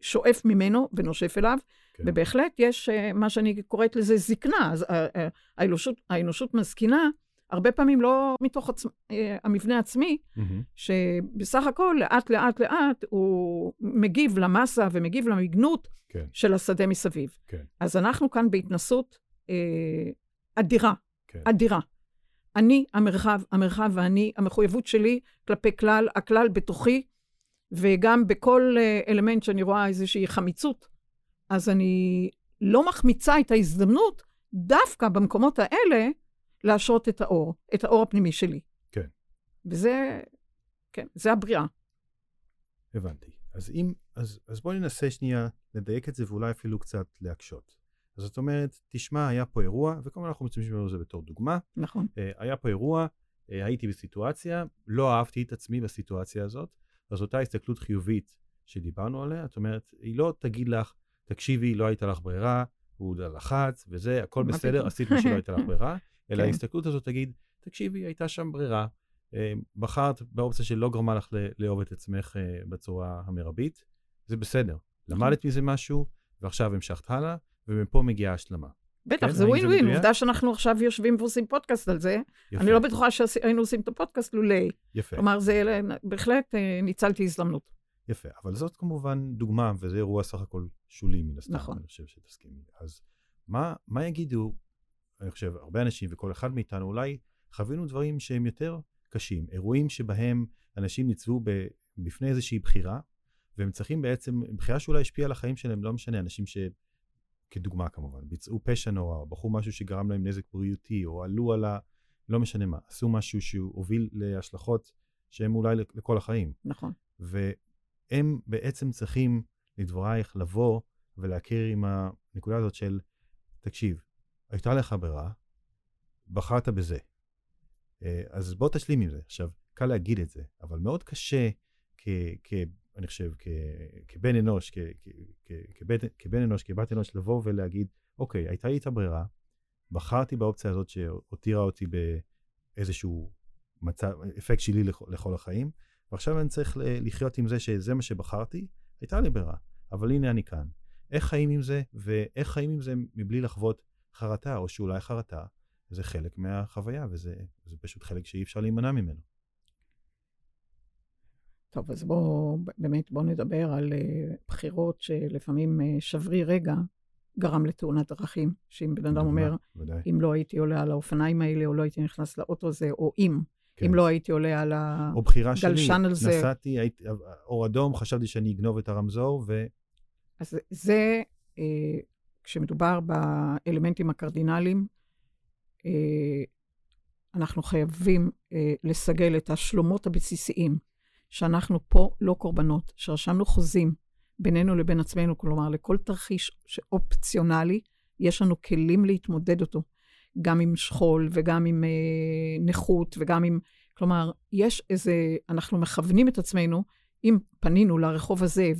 שואף ממנו ונושף אליו, כן. ובהחלט יש uh, מה שאני קוראת לזה זקנה. אז uh, uh, האנושות, האנושות מזקינה הרבה פעמים לא מתוך עצ... אה, המבנה העצמי, mm-hmm. שבסך הכל, לאט לאט לאט, הוא מגיב למסה ומגיב למגנות כן. של השדה מסביב. כן. אז אנחנו כאן בהתנסות אה, אדירה, כן. אדירה. אני המרחב, המרחב ואני, המחויבות שלי כלפי כלל, הכלל בתוכי, וגם בכל אה, אלמנט שאני רואה איזושהי חמיצות, אז אני לא מחמיצה את ההזדמנות דווקא במקומות האלה, להשרות את האור, את האור הפנימי שלי. כן. וזה, כן, זה הבריאה. הבנתי. אז אם, אז, אז בואי ננסה שנייה לדייק את זה ואולי אפילו קצת להקשות. אז זאת אומרת, תשמע, היה פה אירוע, וכמובן אנחנו משתמשים בזה בתור דוגמה. נכון. Uh, היה פה אירוע, uh, הייתי בסיטואציה, לא אהבתי את עצמי בסיטואציה הזאת, אז אותה הסתכלות חיובית שדיברנו עליה, זאת אומרת, היא לא תגיד לך, תקשיבי, לא הייתה לך ברירה, הוא לחץ, וזה, הכל בסדר, עשית מה שלא הייתה לך ברירה. אלא כן. ההסתכלות הזאת תגיד, תקשיבי, הייתה שם ברירה, אה, בחרת באופציה שלא גרמה לך לאהוב את עצמך אה, בצורה המרבית, זה בסדר. נכון. למדת מזה משהו, ועכשיו המשכת הלאה, ומפה מגיעה השלמה. בטח, כן? זה ווין ווין. עובדה שאנחנו עכשיו יושבים ועושים פודקאסט על זה. יפה. אני לא בטוחה שהיינו עושים את הפודקאסט לולי. יפה. כלומר, זה בהחלט אה, ניצלתי הזדמנות. יפה, אבל זאת כמובן דוגמה, וזה אירוע סך הכל שולי מן הסתם, נכון. אני חושב שתסכימי. אז מה, מה יגידו אני חושב, הרבה אנשים וכל אחד מאיתנו, אולי חווינו דברים שהם יותר קשים, אירועים שבהם אנשים ניצבו בפני איזושהי בחירה, והם צריכים בעצם, בחירה שאולי השפיעה על החיים שלהם, לא משנה, אנשים ש... כדוגמה כמובן, ביצעו פשע נורא, או בחרו משהו שגרם להם נזק בריאותי, או עלו על ה... לא משנה מה, עשו משהו שהוא הוביל להשלכות שהן אולי לכל החיים. נכון. והם בעצם צריכים, לדברייך, לבוא ולהכיר עם הנקודה הזאת של, תקשיב, הייתה לך ברירה, בחרת בזה. אה, אז בוא תשלים עם זה. עכשיו, קל להגיד את זה, אבל מאוד קשה, כ, כ, אני חושב, כבן אנוש, כבן, אנוש, כבת אנוש, לבוא ולהגיד, אוקיי, הייתה לי את הברירה, בחרתי באופציה הזאת שהותירה אותי באיזשהו מצב, אפקט שלי לכל החיים, ועכשיו אני צריך לחיות עם זה שזה מה שבחרתי, הייתה לי ברירה, אבל הנה אני כאן. איך חיים עם זה, ואיך חיים עם זה מבלי לחוות חרטה, או שאולי חרטה זה חלק מהחוויה, וזה פשוט חלק שאי אפשר להימנע ממנו. טוב, אז בואו, באמת, בואו נדבר על uh, בחירות שלפעמים uh, שברי רגע גרם לתאונת דרכים. שאם בן אדם אומר, ודאי. אם לא הייתי עולה על האופניים האלה, או לא הייתי נכנס לאוטו הזה, או אם, כן. אם לא הייתי עולה על הגלשן או בחירה שלי, נסעתי, הייתי, אור אדום, חשבתי שאני אגנוב את הרמזור, ו... אז זה, אה, כשמדובר באלמנטים הקרדינליים, אה, אנחנו חייבים אה, לסגל את השלומות הבסיסיים, שאנחנו פה לא קורבנות, שרשמנו חוזים בינינו לבין עצמנו, כלומר, לכל תרחיש אופציונלי, יש לנו כלים להתמודד אותו, גם עם שכול וגם עם אה, נכות וגם עם... כלומר, יש איזה... אנחנו מכוונים את עצמנו, אם פנינו לרחוב הזה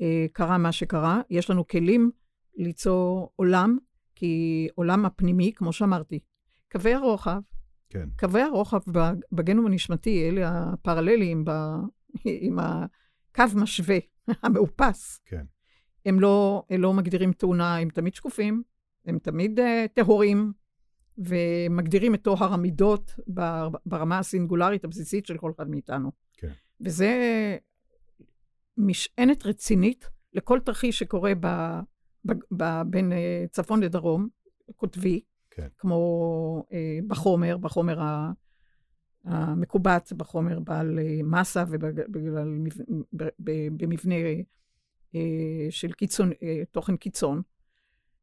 וקרה מה שקרה, יש לנו כלים ליצור עולם, כי עולם הפנימי, כמו שאמרתי, קווי הרוחב, כן. קווי הרוחב בגנום הנשמתי, אלה הפרללים ב, עם הקו משווה, המאופס. כן. הם לא, הם לא מגדירים תאונה, הם תמיד שקופים, הם תמיד uh, טהורים, ומגדירים את טוהר המידות ברמה הסינגולרית הבסיסית של כל אחד מאיתנו. כן. וזה משענת רצינית לכל תרחיש שקורה ב, בין אה, צפון לדרום, קוטבי, כן. כמו אה, בחומר, בחומר המקובץ, בחומר בעל אה, מסה ובגלל במבנה של קיצון, תוכן קיצון.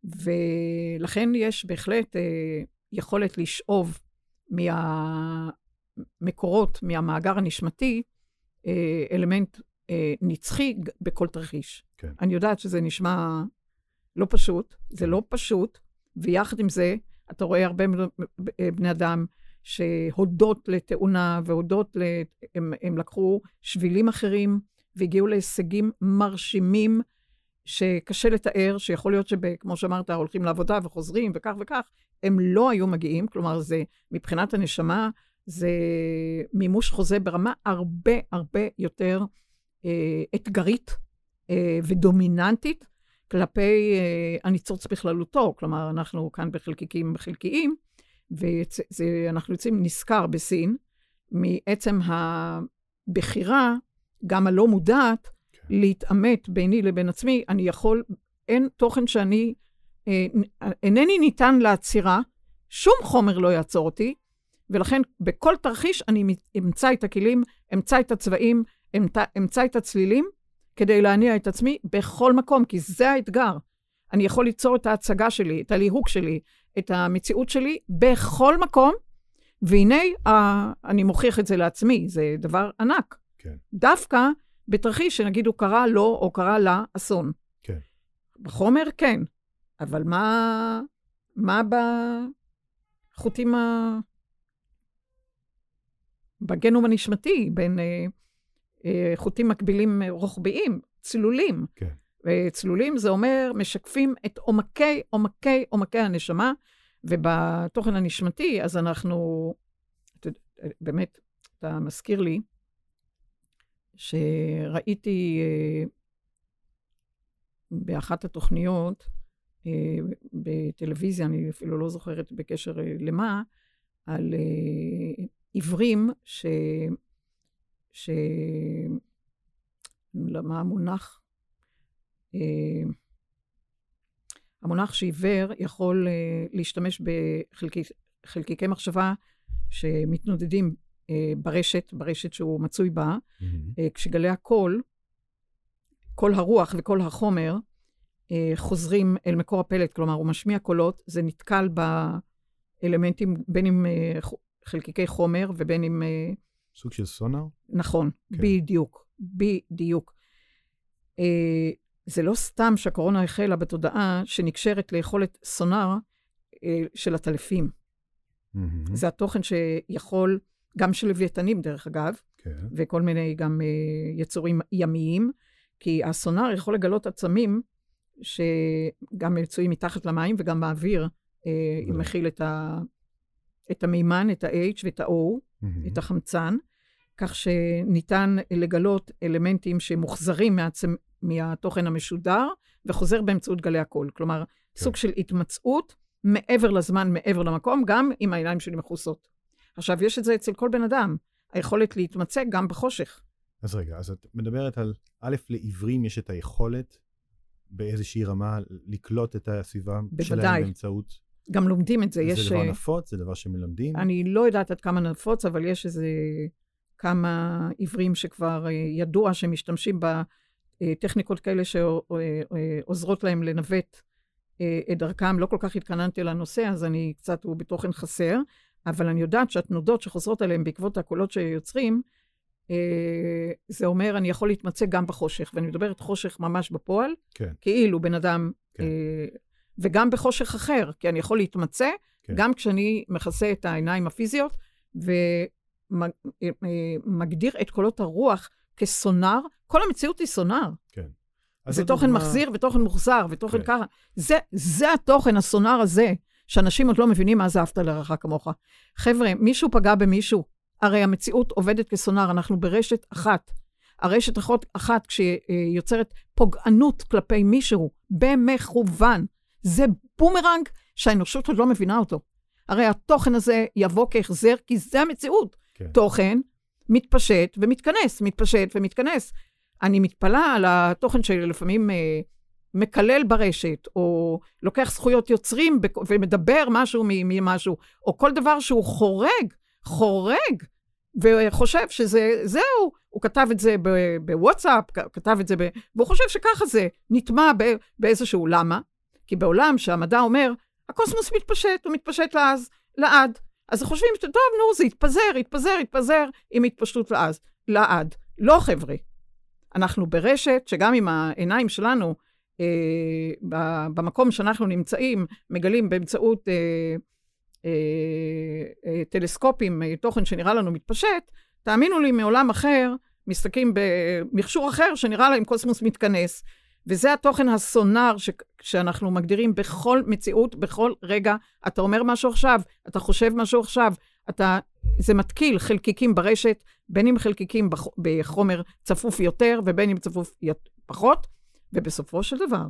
ולכן יש בהחלט יכולת לשאוב מהמקורות, מהמאגר הנשמתי, אלמנט נצחי בכל תרחיש. כן. אני יודעת שזה נשמע לא פשוט, זה לא פשוט, ויחד עם זה, אתה רואה הרבה בני אדם שהודות לתאונה והודות, ל... הם, הם לקחו שבילים אחרים והגיעו להישגים מרשימים שקשה לתאר, שיכול להיות שכמו שאמרת, הולכים לעבודה וחוזרים וכך וכך, הם לא היו מגיעים, כלומר, זה מבחינת הנשמה, זה מימוש חוזה ברמה הרבה הרבה יותר אה, אתגרית אה, ודומיננטית כלפי אה, הניצוץ בכללותו. כלומר, אנחנו כאן בחלקיקים חלקיים, ואנחנו יוצאים נשכר בסין, מעצם הבחירה, גם הלא מודעת, כן. להתעמת ביני לבין עצמי. אני יכול, אין תוכן שאני, אה, אינני ניתן לעצירה, שום חומר לא יעצור אותי, ולכן בכל תרחיש אני אמצא את הכלים, אמצא את הצבעים, אמצא, אמצא את הצלילים, כדי להניע את עצמי בכל מקום, כי זה האתגר. אני יכול ליצור את ההצגה שלי, את הליהוק שלי, את המציאות שלי בכל מקום, והנה אני מוכיח את זה לעצמי, זה דבר ענק. כן. דווקא בתרחיש שנגיד הוא קרא לו או קרא לה אסון. כן. בחומר, כן. אבל מה, מה בחוטים ה... בגנום הנשמתי, בין אה, חוטים מקבילים רוחביים, צלולים. כן. וצלולים זה אומר, משקפים את עומקי, עומקי, עומקי הנשמה, ובתוכן הנשמתי, אז אנחנו, באמת, אתה מזכיר לי, שראיתי אה, באחת התוכניות, אה, בטלוויזיה, אני אפילו לא זוכרת בקשר אה, למה, על אה, עיוורים ש... ש... למה המונח? אה, המונח שעיוור יכול אה, להשתמש בחלקיקי מחשבה שמתנודדים אה, ברשת, ברשת שהוא מצוי בה, mm-hmm. כשגלי הקול, קול הרוח וקול החומר, חוזרים אל מקור הפלט, כלומר, הוא משמיע קולות, זה נתקל באלמנטים, בין אם חלקיקי חומר ובין אם... סוג של סונאר? נכון, כן. בדיוק, בדיוק. זה לא סתם שהקורונה החלה בתודעה שנקשרת ליכולת סונאר אה, של הטלפים. Mm-hmm. זה התוכן שיכול, גם של לוויתנים דרך אגב, כן. וכל מיני גם אה, יצורים ימיים, כי הסונאר יכול לגלות עצמים שגם מצויים מתחת למים וגם באוויר, אה, אם מכיל את, ה, את המימן, את ה-H ואת ה-O, mm-hmm. את החמצן. כך שניתן לגלות אלמנטים שמוחזרים מעצם, מהתוכן המשודר, וחוזר באמצעות גלי הקול. כלומר, כן. סוג של התמצאות מעבר לזמן, מעבר למקום, גם אם העיניים שלי מכוסות. עכשיו, יש את זה אצל כל בן אדם, היכולת להתמצא גם בחושך. אז רגע, אז את מדברת על, א', לעיוורים יש את היכולת באיזושהי רמה לקלוט את הסביבה בוודאי. שלהם באמצעות... גם לומדים את זה. זה יש... דבר אה, נפוץ? זה דבר שמלמדים? אני לא יודעת עד כמה נפוץ, אבל יש איזה כמה עיוורים שכבר אה, ידוע שהם משתמשים בטכניקות כאלה שעוזרות להם לנווט אה, את דרכם. לא כל כך התכננתי לנושא, אז אני קצת, הוא בתוכן חסר, אבל אני יודעת שהתנודות שחוזרות עליהם בעקבות הקולות שיוצרים, אה, זה אומר, אני יכול להתמצא גם בחושך, ואני מדברת חושך ממש בפועל, כן. כאילו בן אדם, כן. וגם בחושך אחר, כי אני יכול להתמצא כן. גם כשאני מכסה את העיניים הפיזיות, ו... מגדיר את קולות הרוח כסונאר, כל המציאות היא סונאר. כן. זה תוכן דוגמה... מחזיר ותוכן מוחזר ותוכן כן. ככה. זה, זה התוכן, הסונאר הזה, שאנשים עוד לא מבינים מה זה אהבת לרעך כמוך. חבר'ה, מישהו פגע במישהו, הרי המציאות עובדת כסונאר, אנחנו ברשת אחת. הרשת אחת, כשהיא יוצרת פוגענות כלפי מישהו, במכוון, זה בומרנג שהאנושות עוד לא מבינה אותו. הרי התוכן הזה יבוא כהחזר, כי זה המציאות. כן. תוכן מתפשט ומתכנס, מתפשט ומתכנס. אני מתפלאה על התוכן שלפעמים אה, מקלל ברשת, או לוקח זכויות יוצרים ומדבר משהו ממשהו, או כל דבר שהוא חורג, חורג, וחושב שזה, זהו, הוא כתב את זה בוואטסאפ, כתב את זה ב... והוא חושב שככה זה, נטמע באיזשהו, למה? כי בעולם שהמדע אומר, הקוסמוס מתפשט, הוא מתפשט לאז, לעד. אז חושבים שטוב, נו, זה יתפזר, יתפזר, יתפזר עם התפשטות לעז, לעד. לא, חבר'ה. אנחנו ברשת שגם אם העיניים שלנו אה, במקום שאנחנו נמצאים, מגלים באמצעות אה, אה, אה, טלסקופים, אה, תוכן שנראה לנו מתפשט, תאמינו לי, מעולם אחר, מסתכלים במכשור אחר שנראה להם קוסמוס מתכנס. וזה התוכן הסונאר ש- שאנחנו מגדירים בכל מציאות, בכל רגע. אתה אומר משהו עכשיו, אתה חושב משהו עכשיו, אתה, זה מתקיל חלקיקים ברשת, בין אם חלקיקים בח, בחומר צפוף יותר ובין אם צפוף פחות, ובסופו של דבר,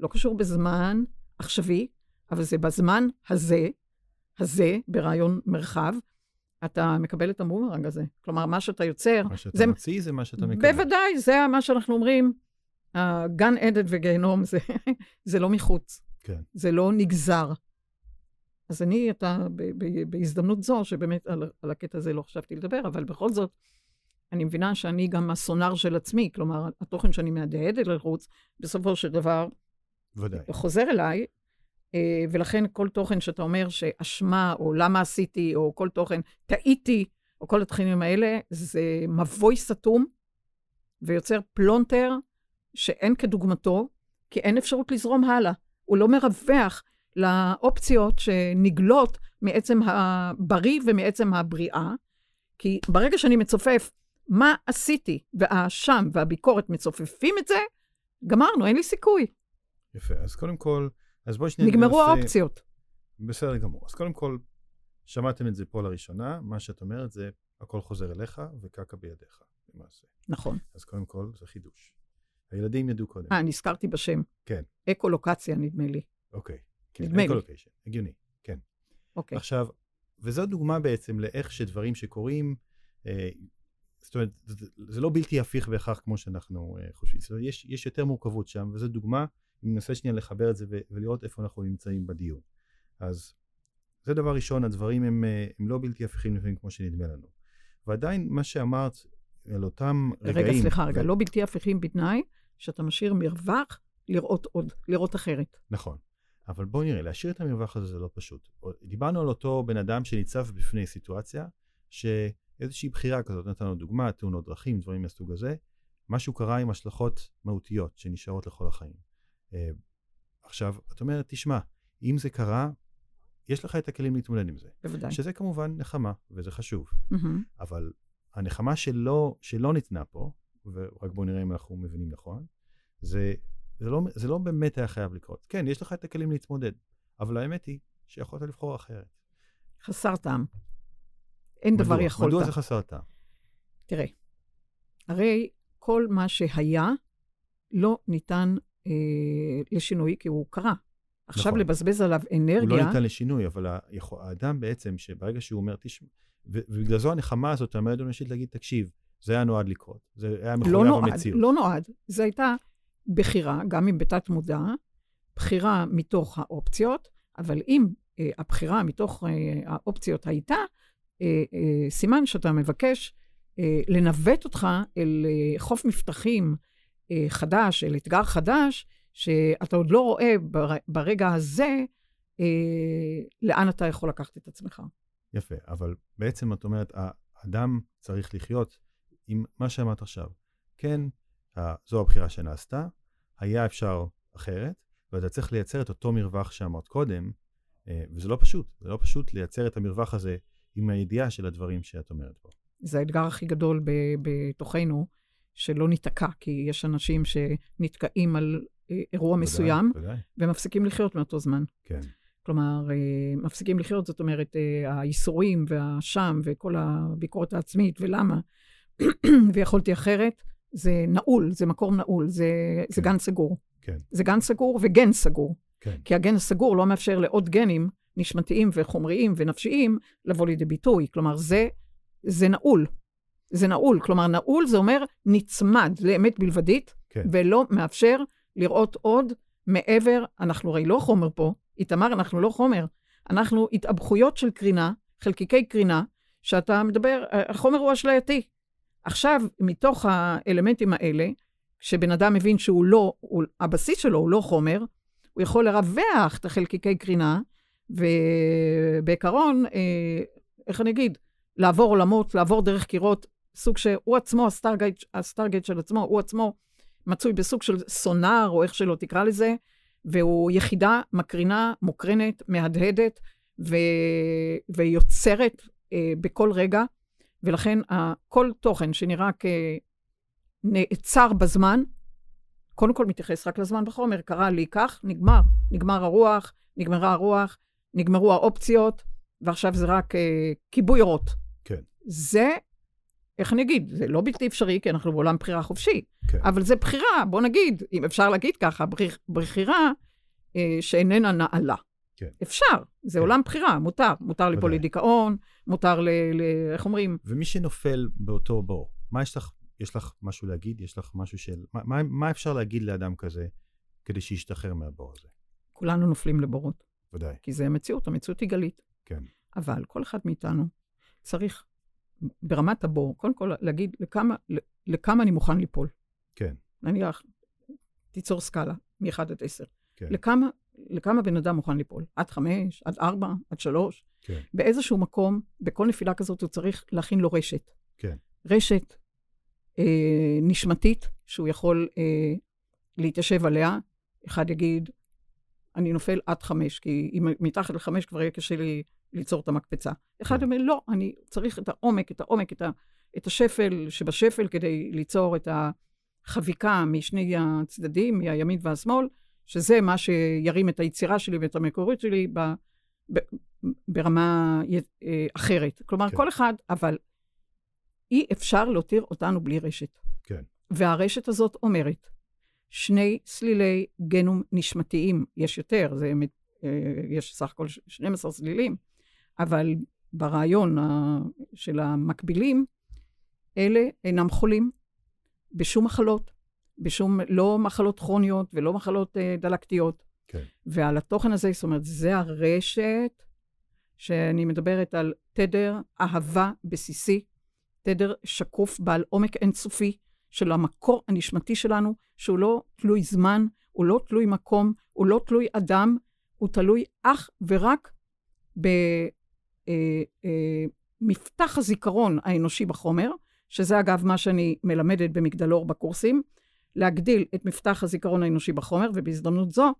לא קשור בזמן עכשווי, אבל זה בזמן הזה, הזה, ברעיון מרחב, אתה מקבל את המומרנג הזה. כלומר, מה שאתה יוצר... מה שאתה זה... מוציא זה מה שאתה מקבל. בוודאי, זה מה שאנחנו אומרים. הגן עדן וגיהנום זה, זה לא מחוץ. כן. זה לא נגזר. אז אני, אתה, ב, ב, בהזדמנות זו, שבאמת על, על הקטע הזה לא חשבתי לדבר, אבל בכל זאת, אני מבינה שאני גם הסונאר של עצמי, כלומר, התוכן שאני מהדהדת לחוץ, בסופו של דבר, ודאי. חוזר אליי, אה, ולכן כל תוכן שאתה אומר שאשמה, או למה עשיתי, או כל תוכן, טעיתי, או כל התכנים האלה, זה מבוי סתום, ויוצר פלונטר שאין כדוגמתו, כי אין אפשרות לזרום הלאה. הוא לא מרווח לאופציות שנגלות מעצם הבריא ומעצם הבריאה, כי ברגע שאני מצופף מה עשיתי, והאשם והביקורת מצופפים את זה, גמרנו, אין לי סיכוי. יפה, אז קודם כל, אז בואי שנייה נגמרו ננסה... האופציות. בסדר גמור. אז קודם כל, שמעתם את זה פה לראשונה, מה שאת אומרת זה, הכל חוזר אליך וקקע בידיך, למעשה. נכון. אז קודם כל, זה חידוש. הילדים ידעו קודם. אה, נזכרתי בשם. כן. אקולוקציה, נדמה לי. אוקיי. כן, נדמה לי. הגיוני, כן. אוקיי. עכשיו, וזו דוגמה בעצם לאיך שדברים שקורים, אה, זאת אומרת, זה, זה לא בלתי הפיך בהכרח כמו שאנחנו אה, חושבים. זאת אומרת, יש, יש יותר מורכבות שם, וזו דוגמה, אני מנסה שנייה לחבר את זה ו- ולראות איפה אנחנו נמצאים בדיון. אז זה דבר ראשון, הדברים הם, אה, הם לא בלתי הפיכים לפעמים כמו שנדמה לנו. ועדיין, מה שאמרת על אותם רגעים... רגע, סליחה, רגע, ו... לא בלתי הפיכים בתנאי שאתה משאיר מרווח לראות עוד, לראות אחרת. נכון. אבל בואו נראה, להשאיר את המרווח הזה זה לא פשוט. דיברנו על אותו בן אדם שניצב בפני סיטואציה, שאיזושהי בחירה כזאת, נתנו דוגמה, תאונות דרכים, דברים מהסוג הזה, משהו קרה עם השלכות מהותיות שנשארות לכל החיים. Uh, עכשיו, את אומרת, תשמע, אם זה קרה, יש לך את הכלים להתמודד עם זה. בוודאי. שזה כמובן נחמה, וזה חשוב. Mm-hmm. אבל הנחמה שלא, שלא ניתנה פה, ורק בואו נראה אם אנחנו מבינים נכון, זה, זה, לא, זה לא באמת היה חייב לקרות. כן, יש לך את הכלים להתמודד, אבל האמת היא שיכולת לבחור אחרת. חסר טעם. אין מדוע? דבר יכולת. מדוע זה חסר טעם? תראה, הרי כל מה שהיה לא ניתן אה, לשינוי, כי הוא קרה. עכשיו נכון. לבזבז עליו אנרגיה... הוא לא ניתן לשינוי, אבל האדם בעצם, שברגע שהוא אומר, תשמע, ובגלל זו הנחמה הזאת, המערכת האנושית להגיד, תקשיב, זה היה נועד לקרות. זה היה מחויב לא נועד, המציאות. לא נועד, זו הייתה בחירה, גם אם בתת מודע, בחירה מתוך האופציות, אבל אם אה, הבחירה מתוך אה, האופציות הייתה, אה, אה, סימן שאתה מבקש אה, לנווט אותך אל אה, חוף מבטחים אה, חדש, אל אתגר חדש, שאתה עוד לא רואה בר, ברגע הזה אה, לאן אתה יכול לקחת את עצמך. יפה, אבל בעצם את אומרת, האדם צריך לחיות עם מה שאמרת עכשיו. כן, זו הבחירה שנעשתה, היה אפשר אחרת, ואתה צריך לייצר את אותו מרווח שאמרת קודם, אה, וזה לא פשוט, זה לא פשוט לייצר את המרווח הזה עם הידיעה של הדברים שאת אומרת פה. זה האתגר הכי גדול בתוכנו, שלא ניתקע, כי יש אנשים שנתקעים על אה, אירוע בוודאי, מסוים, בוודאי. ומפסיקים לחיות מאותו זמן. כן. כלומר, אה, מפסיקים לחיות, זאת אומרת, הייסורים והשם וכל הביקורת העצמית ולמה, ויכולתי אחרת, זה נעול, זה מקור נעול, זה, כן. זה גן סגור. כן. זה גן סגור וגן סגור. כן. כי הגן הסגור לא מאפשר לעוד גנים נשמתיים וחומריים ונפשיים לבוא לידי ביטוי. כלומר, זה, זה נעול. זה נעול. כלומר, נעול זה אומר נצמד לאמת בלבדית, כן. ולא מאפשר לראות עוד מעבר, אנחנו הרי לא חומר פה, איתמר, אנחנו לא חומר. אנחנו התאבכויות של קרינה, חלקיקי קרינה, שאתה מדבר, החומר הוא אשלייתי. עכשיו, מתוך האלמנטים האלה, כשבן אדם מבין שהוא לא, הוא, הבסיס שלו הוא לא חומר, הוא יכול לרווח את החלקיקי קרינה, ובעיקרון, אה, איך אני אגיד, לעבור עולמות, לעבור דרך קירות, סוג שהוא עצמו, ה stargate, ה stargate של עצמו, הוא עצמו מצוי בסוג של סונאר, או איך שלא תקרא לזה, והוא יחידה מקרינה, מוקרנת, מהדהדת, ו... ויוצרת אה, בכל רגע, ולכן כל תוכן שנראה כנעצר בזמן, קודם כל מתייחס רק לזמן בחומר, קרה לי כך, נגמר. נגמר הרוח, נגמרה הרוח, נגמרו האופציות, ועכשיו זה רק אה, כיבוי אורות. כן. זה, איך אני אגיד, זה לא בלתי אפשרי, כי אנחנו בעולם בחירה חופשי, כן. אבל זה בחירה, בוא נגיד, אם אפשר להגיד ככה, בחירה אה, שאיננה נעלה. כן. אפשר, זה כן. עולם בחירה, מותר. מותר ליפול לדיכאון, מותר ל... ל... איך אומרים? ומי שנופל באותו בור, מה יש לך, יש לך משהו להגיד? יש לך משהו של... מה, מה, מה אפשר להגיד לאדם כזה כדי שישתחרר מהבור הזה? כולנו נופלים לבורות. ודאי. כי זה המציאות, המציאות היא גלית. כן. אבל כל אחד מאיתנו צריך, ברמת הבור, קודם כל להגיד לכמה, לכמה אני מוכן ליפול. כן. נניח, תיצור סקאלה, מ-1 עד 10. כן. לכמה, לכמה בן אדם מוכן ליפול? עד 5, עד 4, עד 3? כן. באיזשהו מקום, בכל נפילה כזאת הוא צריך להכין לו רשת. כן. רשת אה, נשמתית, שהוא יכול אה, להתיישב עליה. אחד יגיד, אני נופל עד חמש, כי אם מתחת לחמש כבר יהיה קשה לי ליצור את המקפצה. אחד כן. אומר, לא, אני צריך את העומק, את העומק, את, ה, את השפל שבשפל כדי ליצור את החביקה משני הצדדים, מהימין והשמאל, שזה מה שירים את היצירה שלי ואת המקורית שלי ב, ב, ברמה אה, אחרת. כלומר, כן. כל אחד, אבל אי אפשר להותיר אותנו בלי רשת. כן. והרשת הזאת אומרת, שני סלילי גנום נשמתיים, יש יותר, זה, אה, יש סך הכל 12 סלילים, אבל ברעיון של המקבילים, אלה אינם חולים בשום מחלות, בשום, לא מחלות כרוניות ולא מחלות אה, דלקתיות. כן. ועל התוכן הזה, זאת אומרת, זה הרשת שאני מדברת על תדר אהבה בסיסי, תדר שקוף בעל עומק אינסופי של המקור הנשמתי שלנו, שהוא לא תלוי זמן, הוא לא תלוי מקום, הוא לא תלוי אדם, הוא תלוי אך ורק במפתח אה, הזיכרון האנושי בחומר, שזה אגב מה שאני מלמדת במגדלור בקורסים, להגדיל את מפתח הזיכרון האנושי בחומר, ובהזדמנות זו,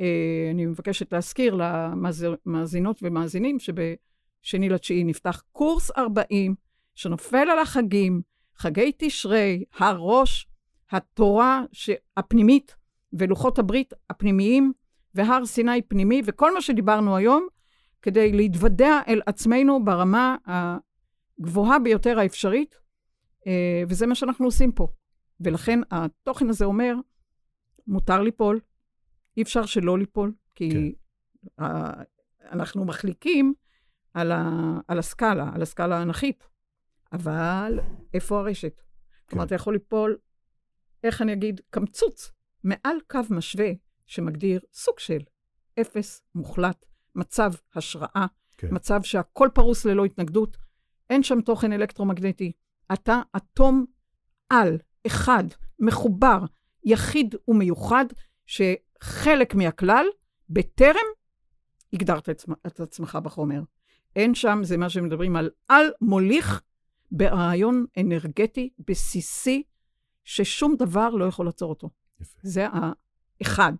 אה, אני מבקשת להזכיר למאזינות ומאזינים שבשני לתשיעי נפתח קורס 40, שנופל על החגים, חגי תשרי, הראש, התורה הפנימית ולוחות הברית הפנימיים, והר סיני פנימי, וכל מה שדיברנו היום, כדי להתוודע אל עצמנו ברמה הגבוהה ביותר האפשרית, אה, וזה מה שאנחנו עושים פה. ולכן התוכן הזה אומר, מותר ליפול, אי אפשר שלא ליפול, כי כן. אנחנו מחליקים על, ה, על הסקאלה, על הסקאלה האנכית, אבל איפה הרשת? כן. כלומר, אתה יכול ליפול, איך אני אגיד, קמצוץ, מעל קו משווה שמגדיר סוג של אפס מוחלט, מצב השראה, כן. מצב שהכל פרוס ללא התנגדות, אין שם תוכן אלקטרומגנטי. אתה אטום על, אחד, מחובר, יחיד ומיוחד, שחלק מהכלל, בטרם הגדרת את עצמך בחומר. אין שם, זה מה שמדברים על על מוליך ברעיון אנרגטי בסיסי, ששום דבר לא יכול לעצור אותו. יפה. זה האחד.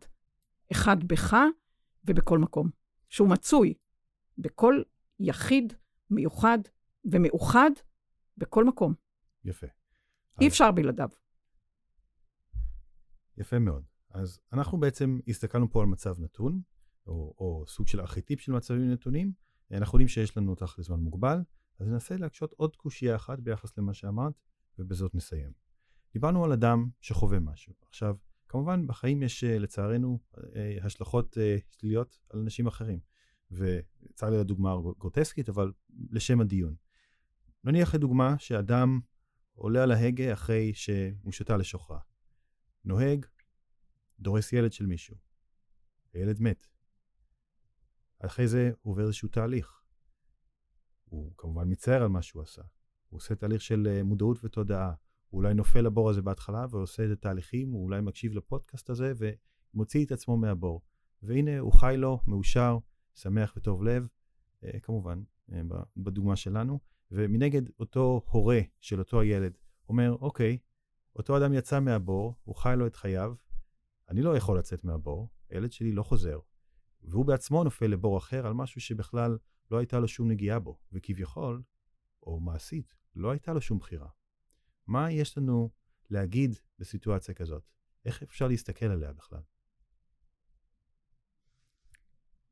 אחד בך ובכל מקום. שהוא מצוי בכל יחיד, מיוחד ומאוחד, בכל מקום. יפה. אי אפשר בלעדיו. יפה מאוד. אז אנחנו בעצם הסתכלנו פה על מצב נתון, או, או סוג של ארכיטיפ של מצבים נתונים. אנחנו יודעים שיש לנו אותך לזמן מוגבל, אז ננסה להקשות עוד קושייה אחת ביחס למה שאמרת, ובזאת נסיים. דיברנו על אדם שחווה משהו. עכשיו, כמובן, בחיים יש אה, לצערנו אה, השלכות אה, שליליות על אנשים אחרים. וצר לי לדוגמה גרוטסקית, אבל לשם הדיון. נניח לדוגמה שאדם עולה על ההגה אחרי שהוא שתה לשוכרה. נוהג, דורס ילד של מישהו. הילד מת. אחרי זה הוא עובר איזשהו תהליך. הוא כמובן מצטער על מה שהוא עשה. הוא עושה תהליך של מודעות ותודעה. הוא אולי נופל לבור הזה בהתחלה ועושה את התהליכים, הוא אולי מקשיב לפודקאסט הזה ומוציא את עצמו מהבור. והנה הוא חי לו, מאושר, שמח וטוב לב, אה, כמובן, אה, בדוגמה שלנו. ומנגד אותו הורה של אותו הילד אומר, אוקיי, אותו אדם יצא מהבור, הוא חי לו את חייו, אני לא יכול לצאת מהבור, הילד שלי לא חוזר. והוא בעצמו נופל לבור אחר על משהו שבכלל לא הייתה לו שום נגיעה בו, וכביכול, או מעשית, לא הייתה לו שום בחירה. מה יש לנו להגיד בסיטואציה כזאת? איך אפשר להסתכל עליה בכלל?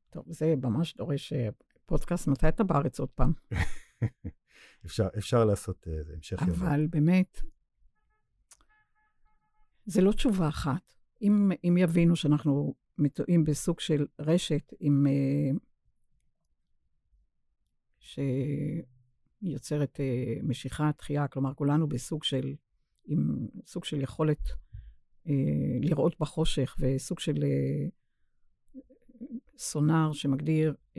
טוב, זה ממש דורש אה, פודקאסט, מתי אתה בארץ עוד פעם? אפשר, אפשר לעשות uh, המשך יום. אבל יום. באמת, זה לא תשובה אחת. אם, אם יבינו שאנחנו מטועים בסוג של רשת עם... Uh, שיוצרת uh, משיכה, תחייה, כלומר, כולנו בסוג של, עם סוג של יכולת לראות בחושך וסוג של סונאר שמגדיר uh,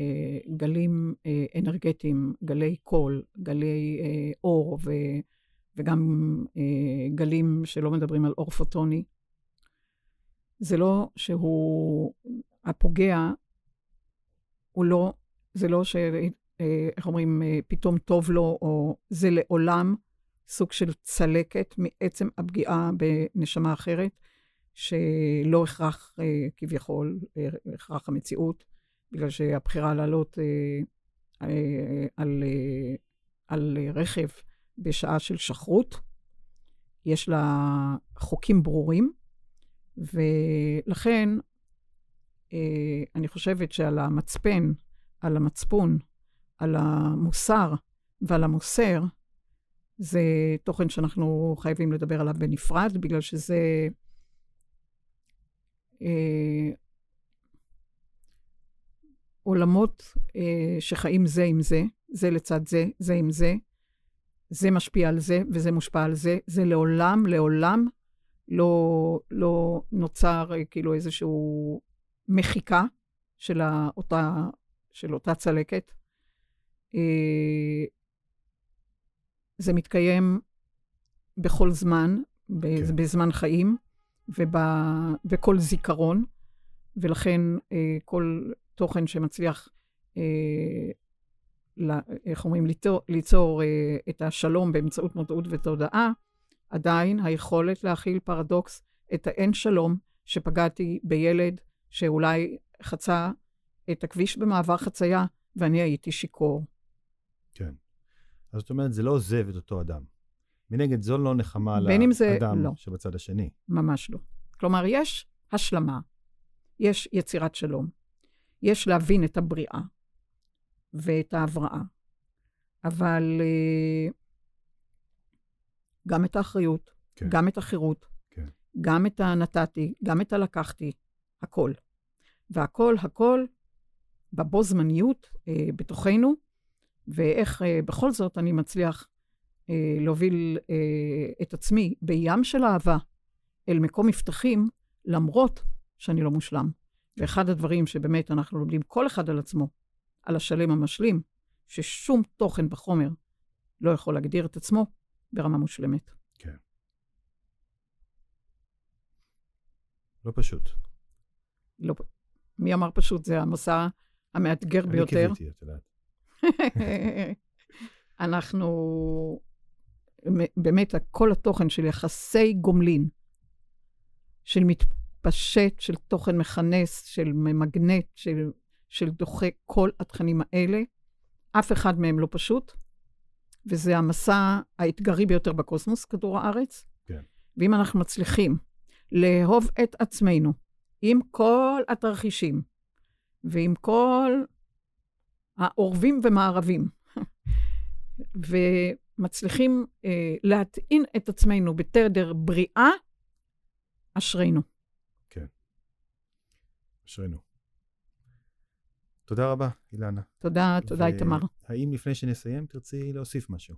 גלים uh, אנרגטיים, גלי קול, גלי uh, אור, ו, וגם uh, גלים שלא מדברים על אור פוטוני. זה לא שהוא, הפוגע, הוא לא, זה לא ש... אה, איך אומרים, אה, פתאום טוב לו, או זה לעולם סוג של צלקת מעצם הפגיעה בנשמה אחרת, שלא הכרח אה, כביכול, הכרח המציאות, בגלל שהבחירה לעלות על, על רכב בשעה של שכרות, יש לה חוקים ברורים, ולכן אני חושבת שעל המצפן, על המצפון, על המוסר ועל המוסר, זה תוכן שאנחנו חייבים לדבר עליו בנפרד, בגלל שזה אה, עולמות אה, שחיים זה עם זה, זה לצד זה, זה עם זה, זה משפיע על זה וזה מושפע על זה, זה לעולם, לעולם לא, לא נוצר אה, כאילו איזושהי מחיקה של, אותה, של אותה צלקת. אה, זה מתקיים בכל זמן, כן. בזמן חיים ובכל זיכרון, ולכן אה, כל תוכן שמצליח, אה, איך אומרים, ליצור, ליצור את השלום באמצעות מודעות ותודעה, עדיין היכולת להכיל פרדוקס, את האין שלום שפגעתי בילד שאולי חצה את הכביש במעבר חצייה ואני הייתי שיכור. כן. אז זאת אומרת, זה לא עוזב את אותו אדם. מנגד, זו לא נחמה לאדם זה, לא. שבצד השני. ממש לא. כלומר, יש השלמה, יש יצירת שלום, יש להבין את הבריאה ואת ההבראה, אבל uh, גם את האחריות, כן. גם את החירות, כן. גם את הנתתי, גם את הלקחתי, הכל. והכל, הכל, בבו זמניות, uh, בתוכנו, ואיך אה, בכל זאת אני מצליח אה, להוביל אה, את עצמי בים של אהבה אל מקום מבטחים, למרות שאני לא מושלם. ואחד הדברים שבאמת אנחנו לומדים כל אחד על עצמו, על השלם המשלים, ששום תוכן בחומר לא יכול להגדיר את עצמו ברמה מושלמת. כן. לא פשוט. לא, מי אמר פשוט? זה המסע המאתגר ביותר. אני קיוויתי, את יודעת. אנחנו, באמת, כל התוכן של יחסי גומלין, של מתפשט, של תוכן מכנס, של ממגנט, של, של דוחה כל התכנים האלה, אף אחד מהם לא פשוט, וזה המסע האתגרי ביותר בקוסמוס, כדור הארץ. כן. ואם אנחנו מצליחים לאהוב את עצמנו עם כל התרחישים ועם כל העורבים ומערבים, ומצליחים אה, להטעין את עצמנו בתדר בריאה, אשרינו. כן, אשרינו. תודה רבה, אילנה. תודה, תודה, איתמר. האם לפני שנסיים תרצי להוסיף משהו?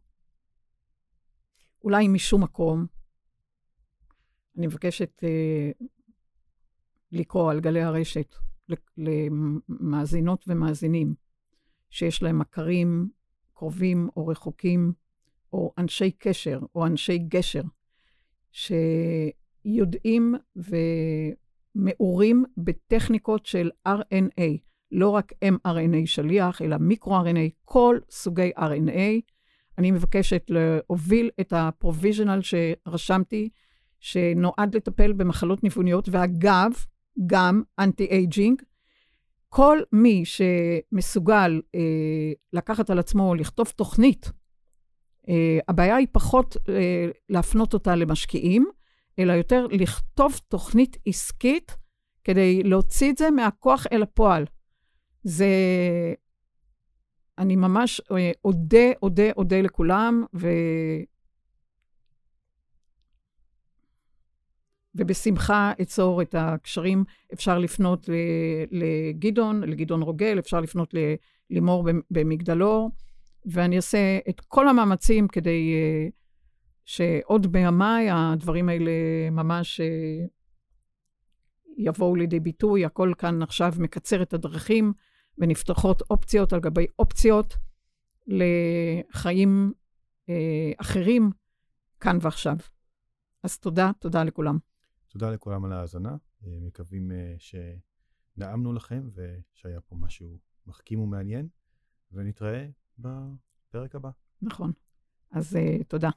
אולי משום מקום, אני מבקשת אה, לקרוא על גלי הרשת למאזינות ומאזינים. שיש להם מכרים קרובים או רחוקים, או אנשי קשר, או אנשי גשר, שיודעים ומעורים בטכניקות של RNA, לא רק mRNA שליח, אלא מיקרו-RNA, כל סוגי RNA. אני מבקשת להוביל את ה-provisional שרשמתי שנועד לטפל במחלות ניווניות, ואגב, גם אנטי-אייג'ינג. כל מי שמסוגל אה, לקחת על עצמו, לכתוב תוכנית, הבעיה היא פחות אה, להפנות אותה למשקיעים, אלא יותר לכתוב תוכנית עסקית כדי להוציא את זה מהכוח אל הפועל. זה... אני ממש אה, אודה, אודה, אודה לכולם, ו... ובשמחה אצור את הקשרים. אפשר לפנות לגדעון, לגדעון רוגל, אפשר לפנות ללימור במגדלור, ואני אעשה את כל המאמצים כדי uh, שעוד בימיי הדברים האלה ממש uh, יבואו לידי ביטוי. הכל כאן עכשיו מקצר את הדרכים, ונפתחות אופציות על גבי אופציות לחיים uh, אחרים כאן ועכשיו. אז תודה, תודה לכולם. תודה לכולם על ההאזנה. מקווים אה, שנעמנו לכם ושהיה פה משהו מחכים ומעניין, ונתראה בפרק הבא. נכון. אז uh, תודה.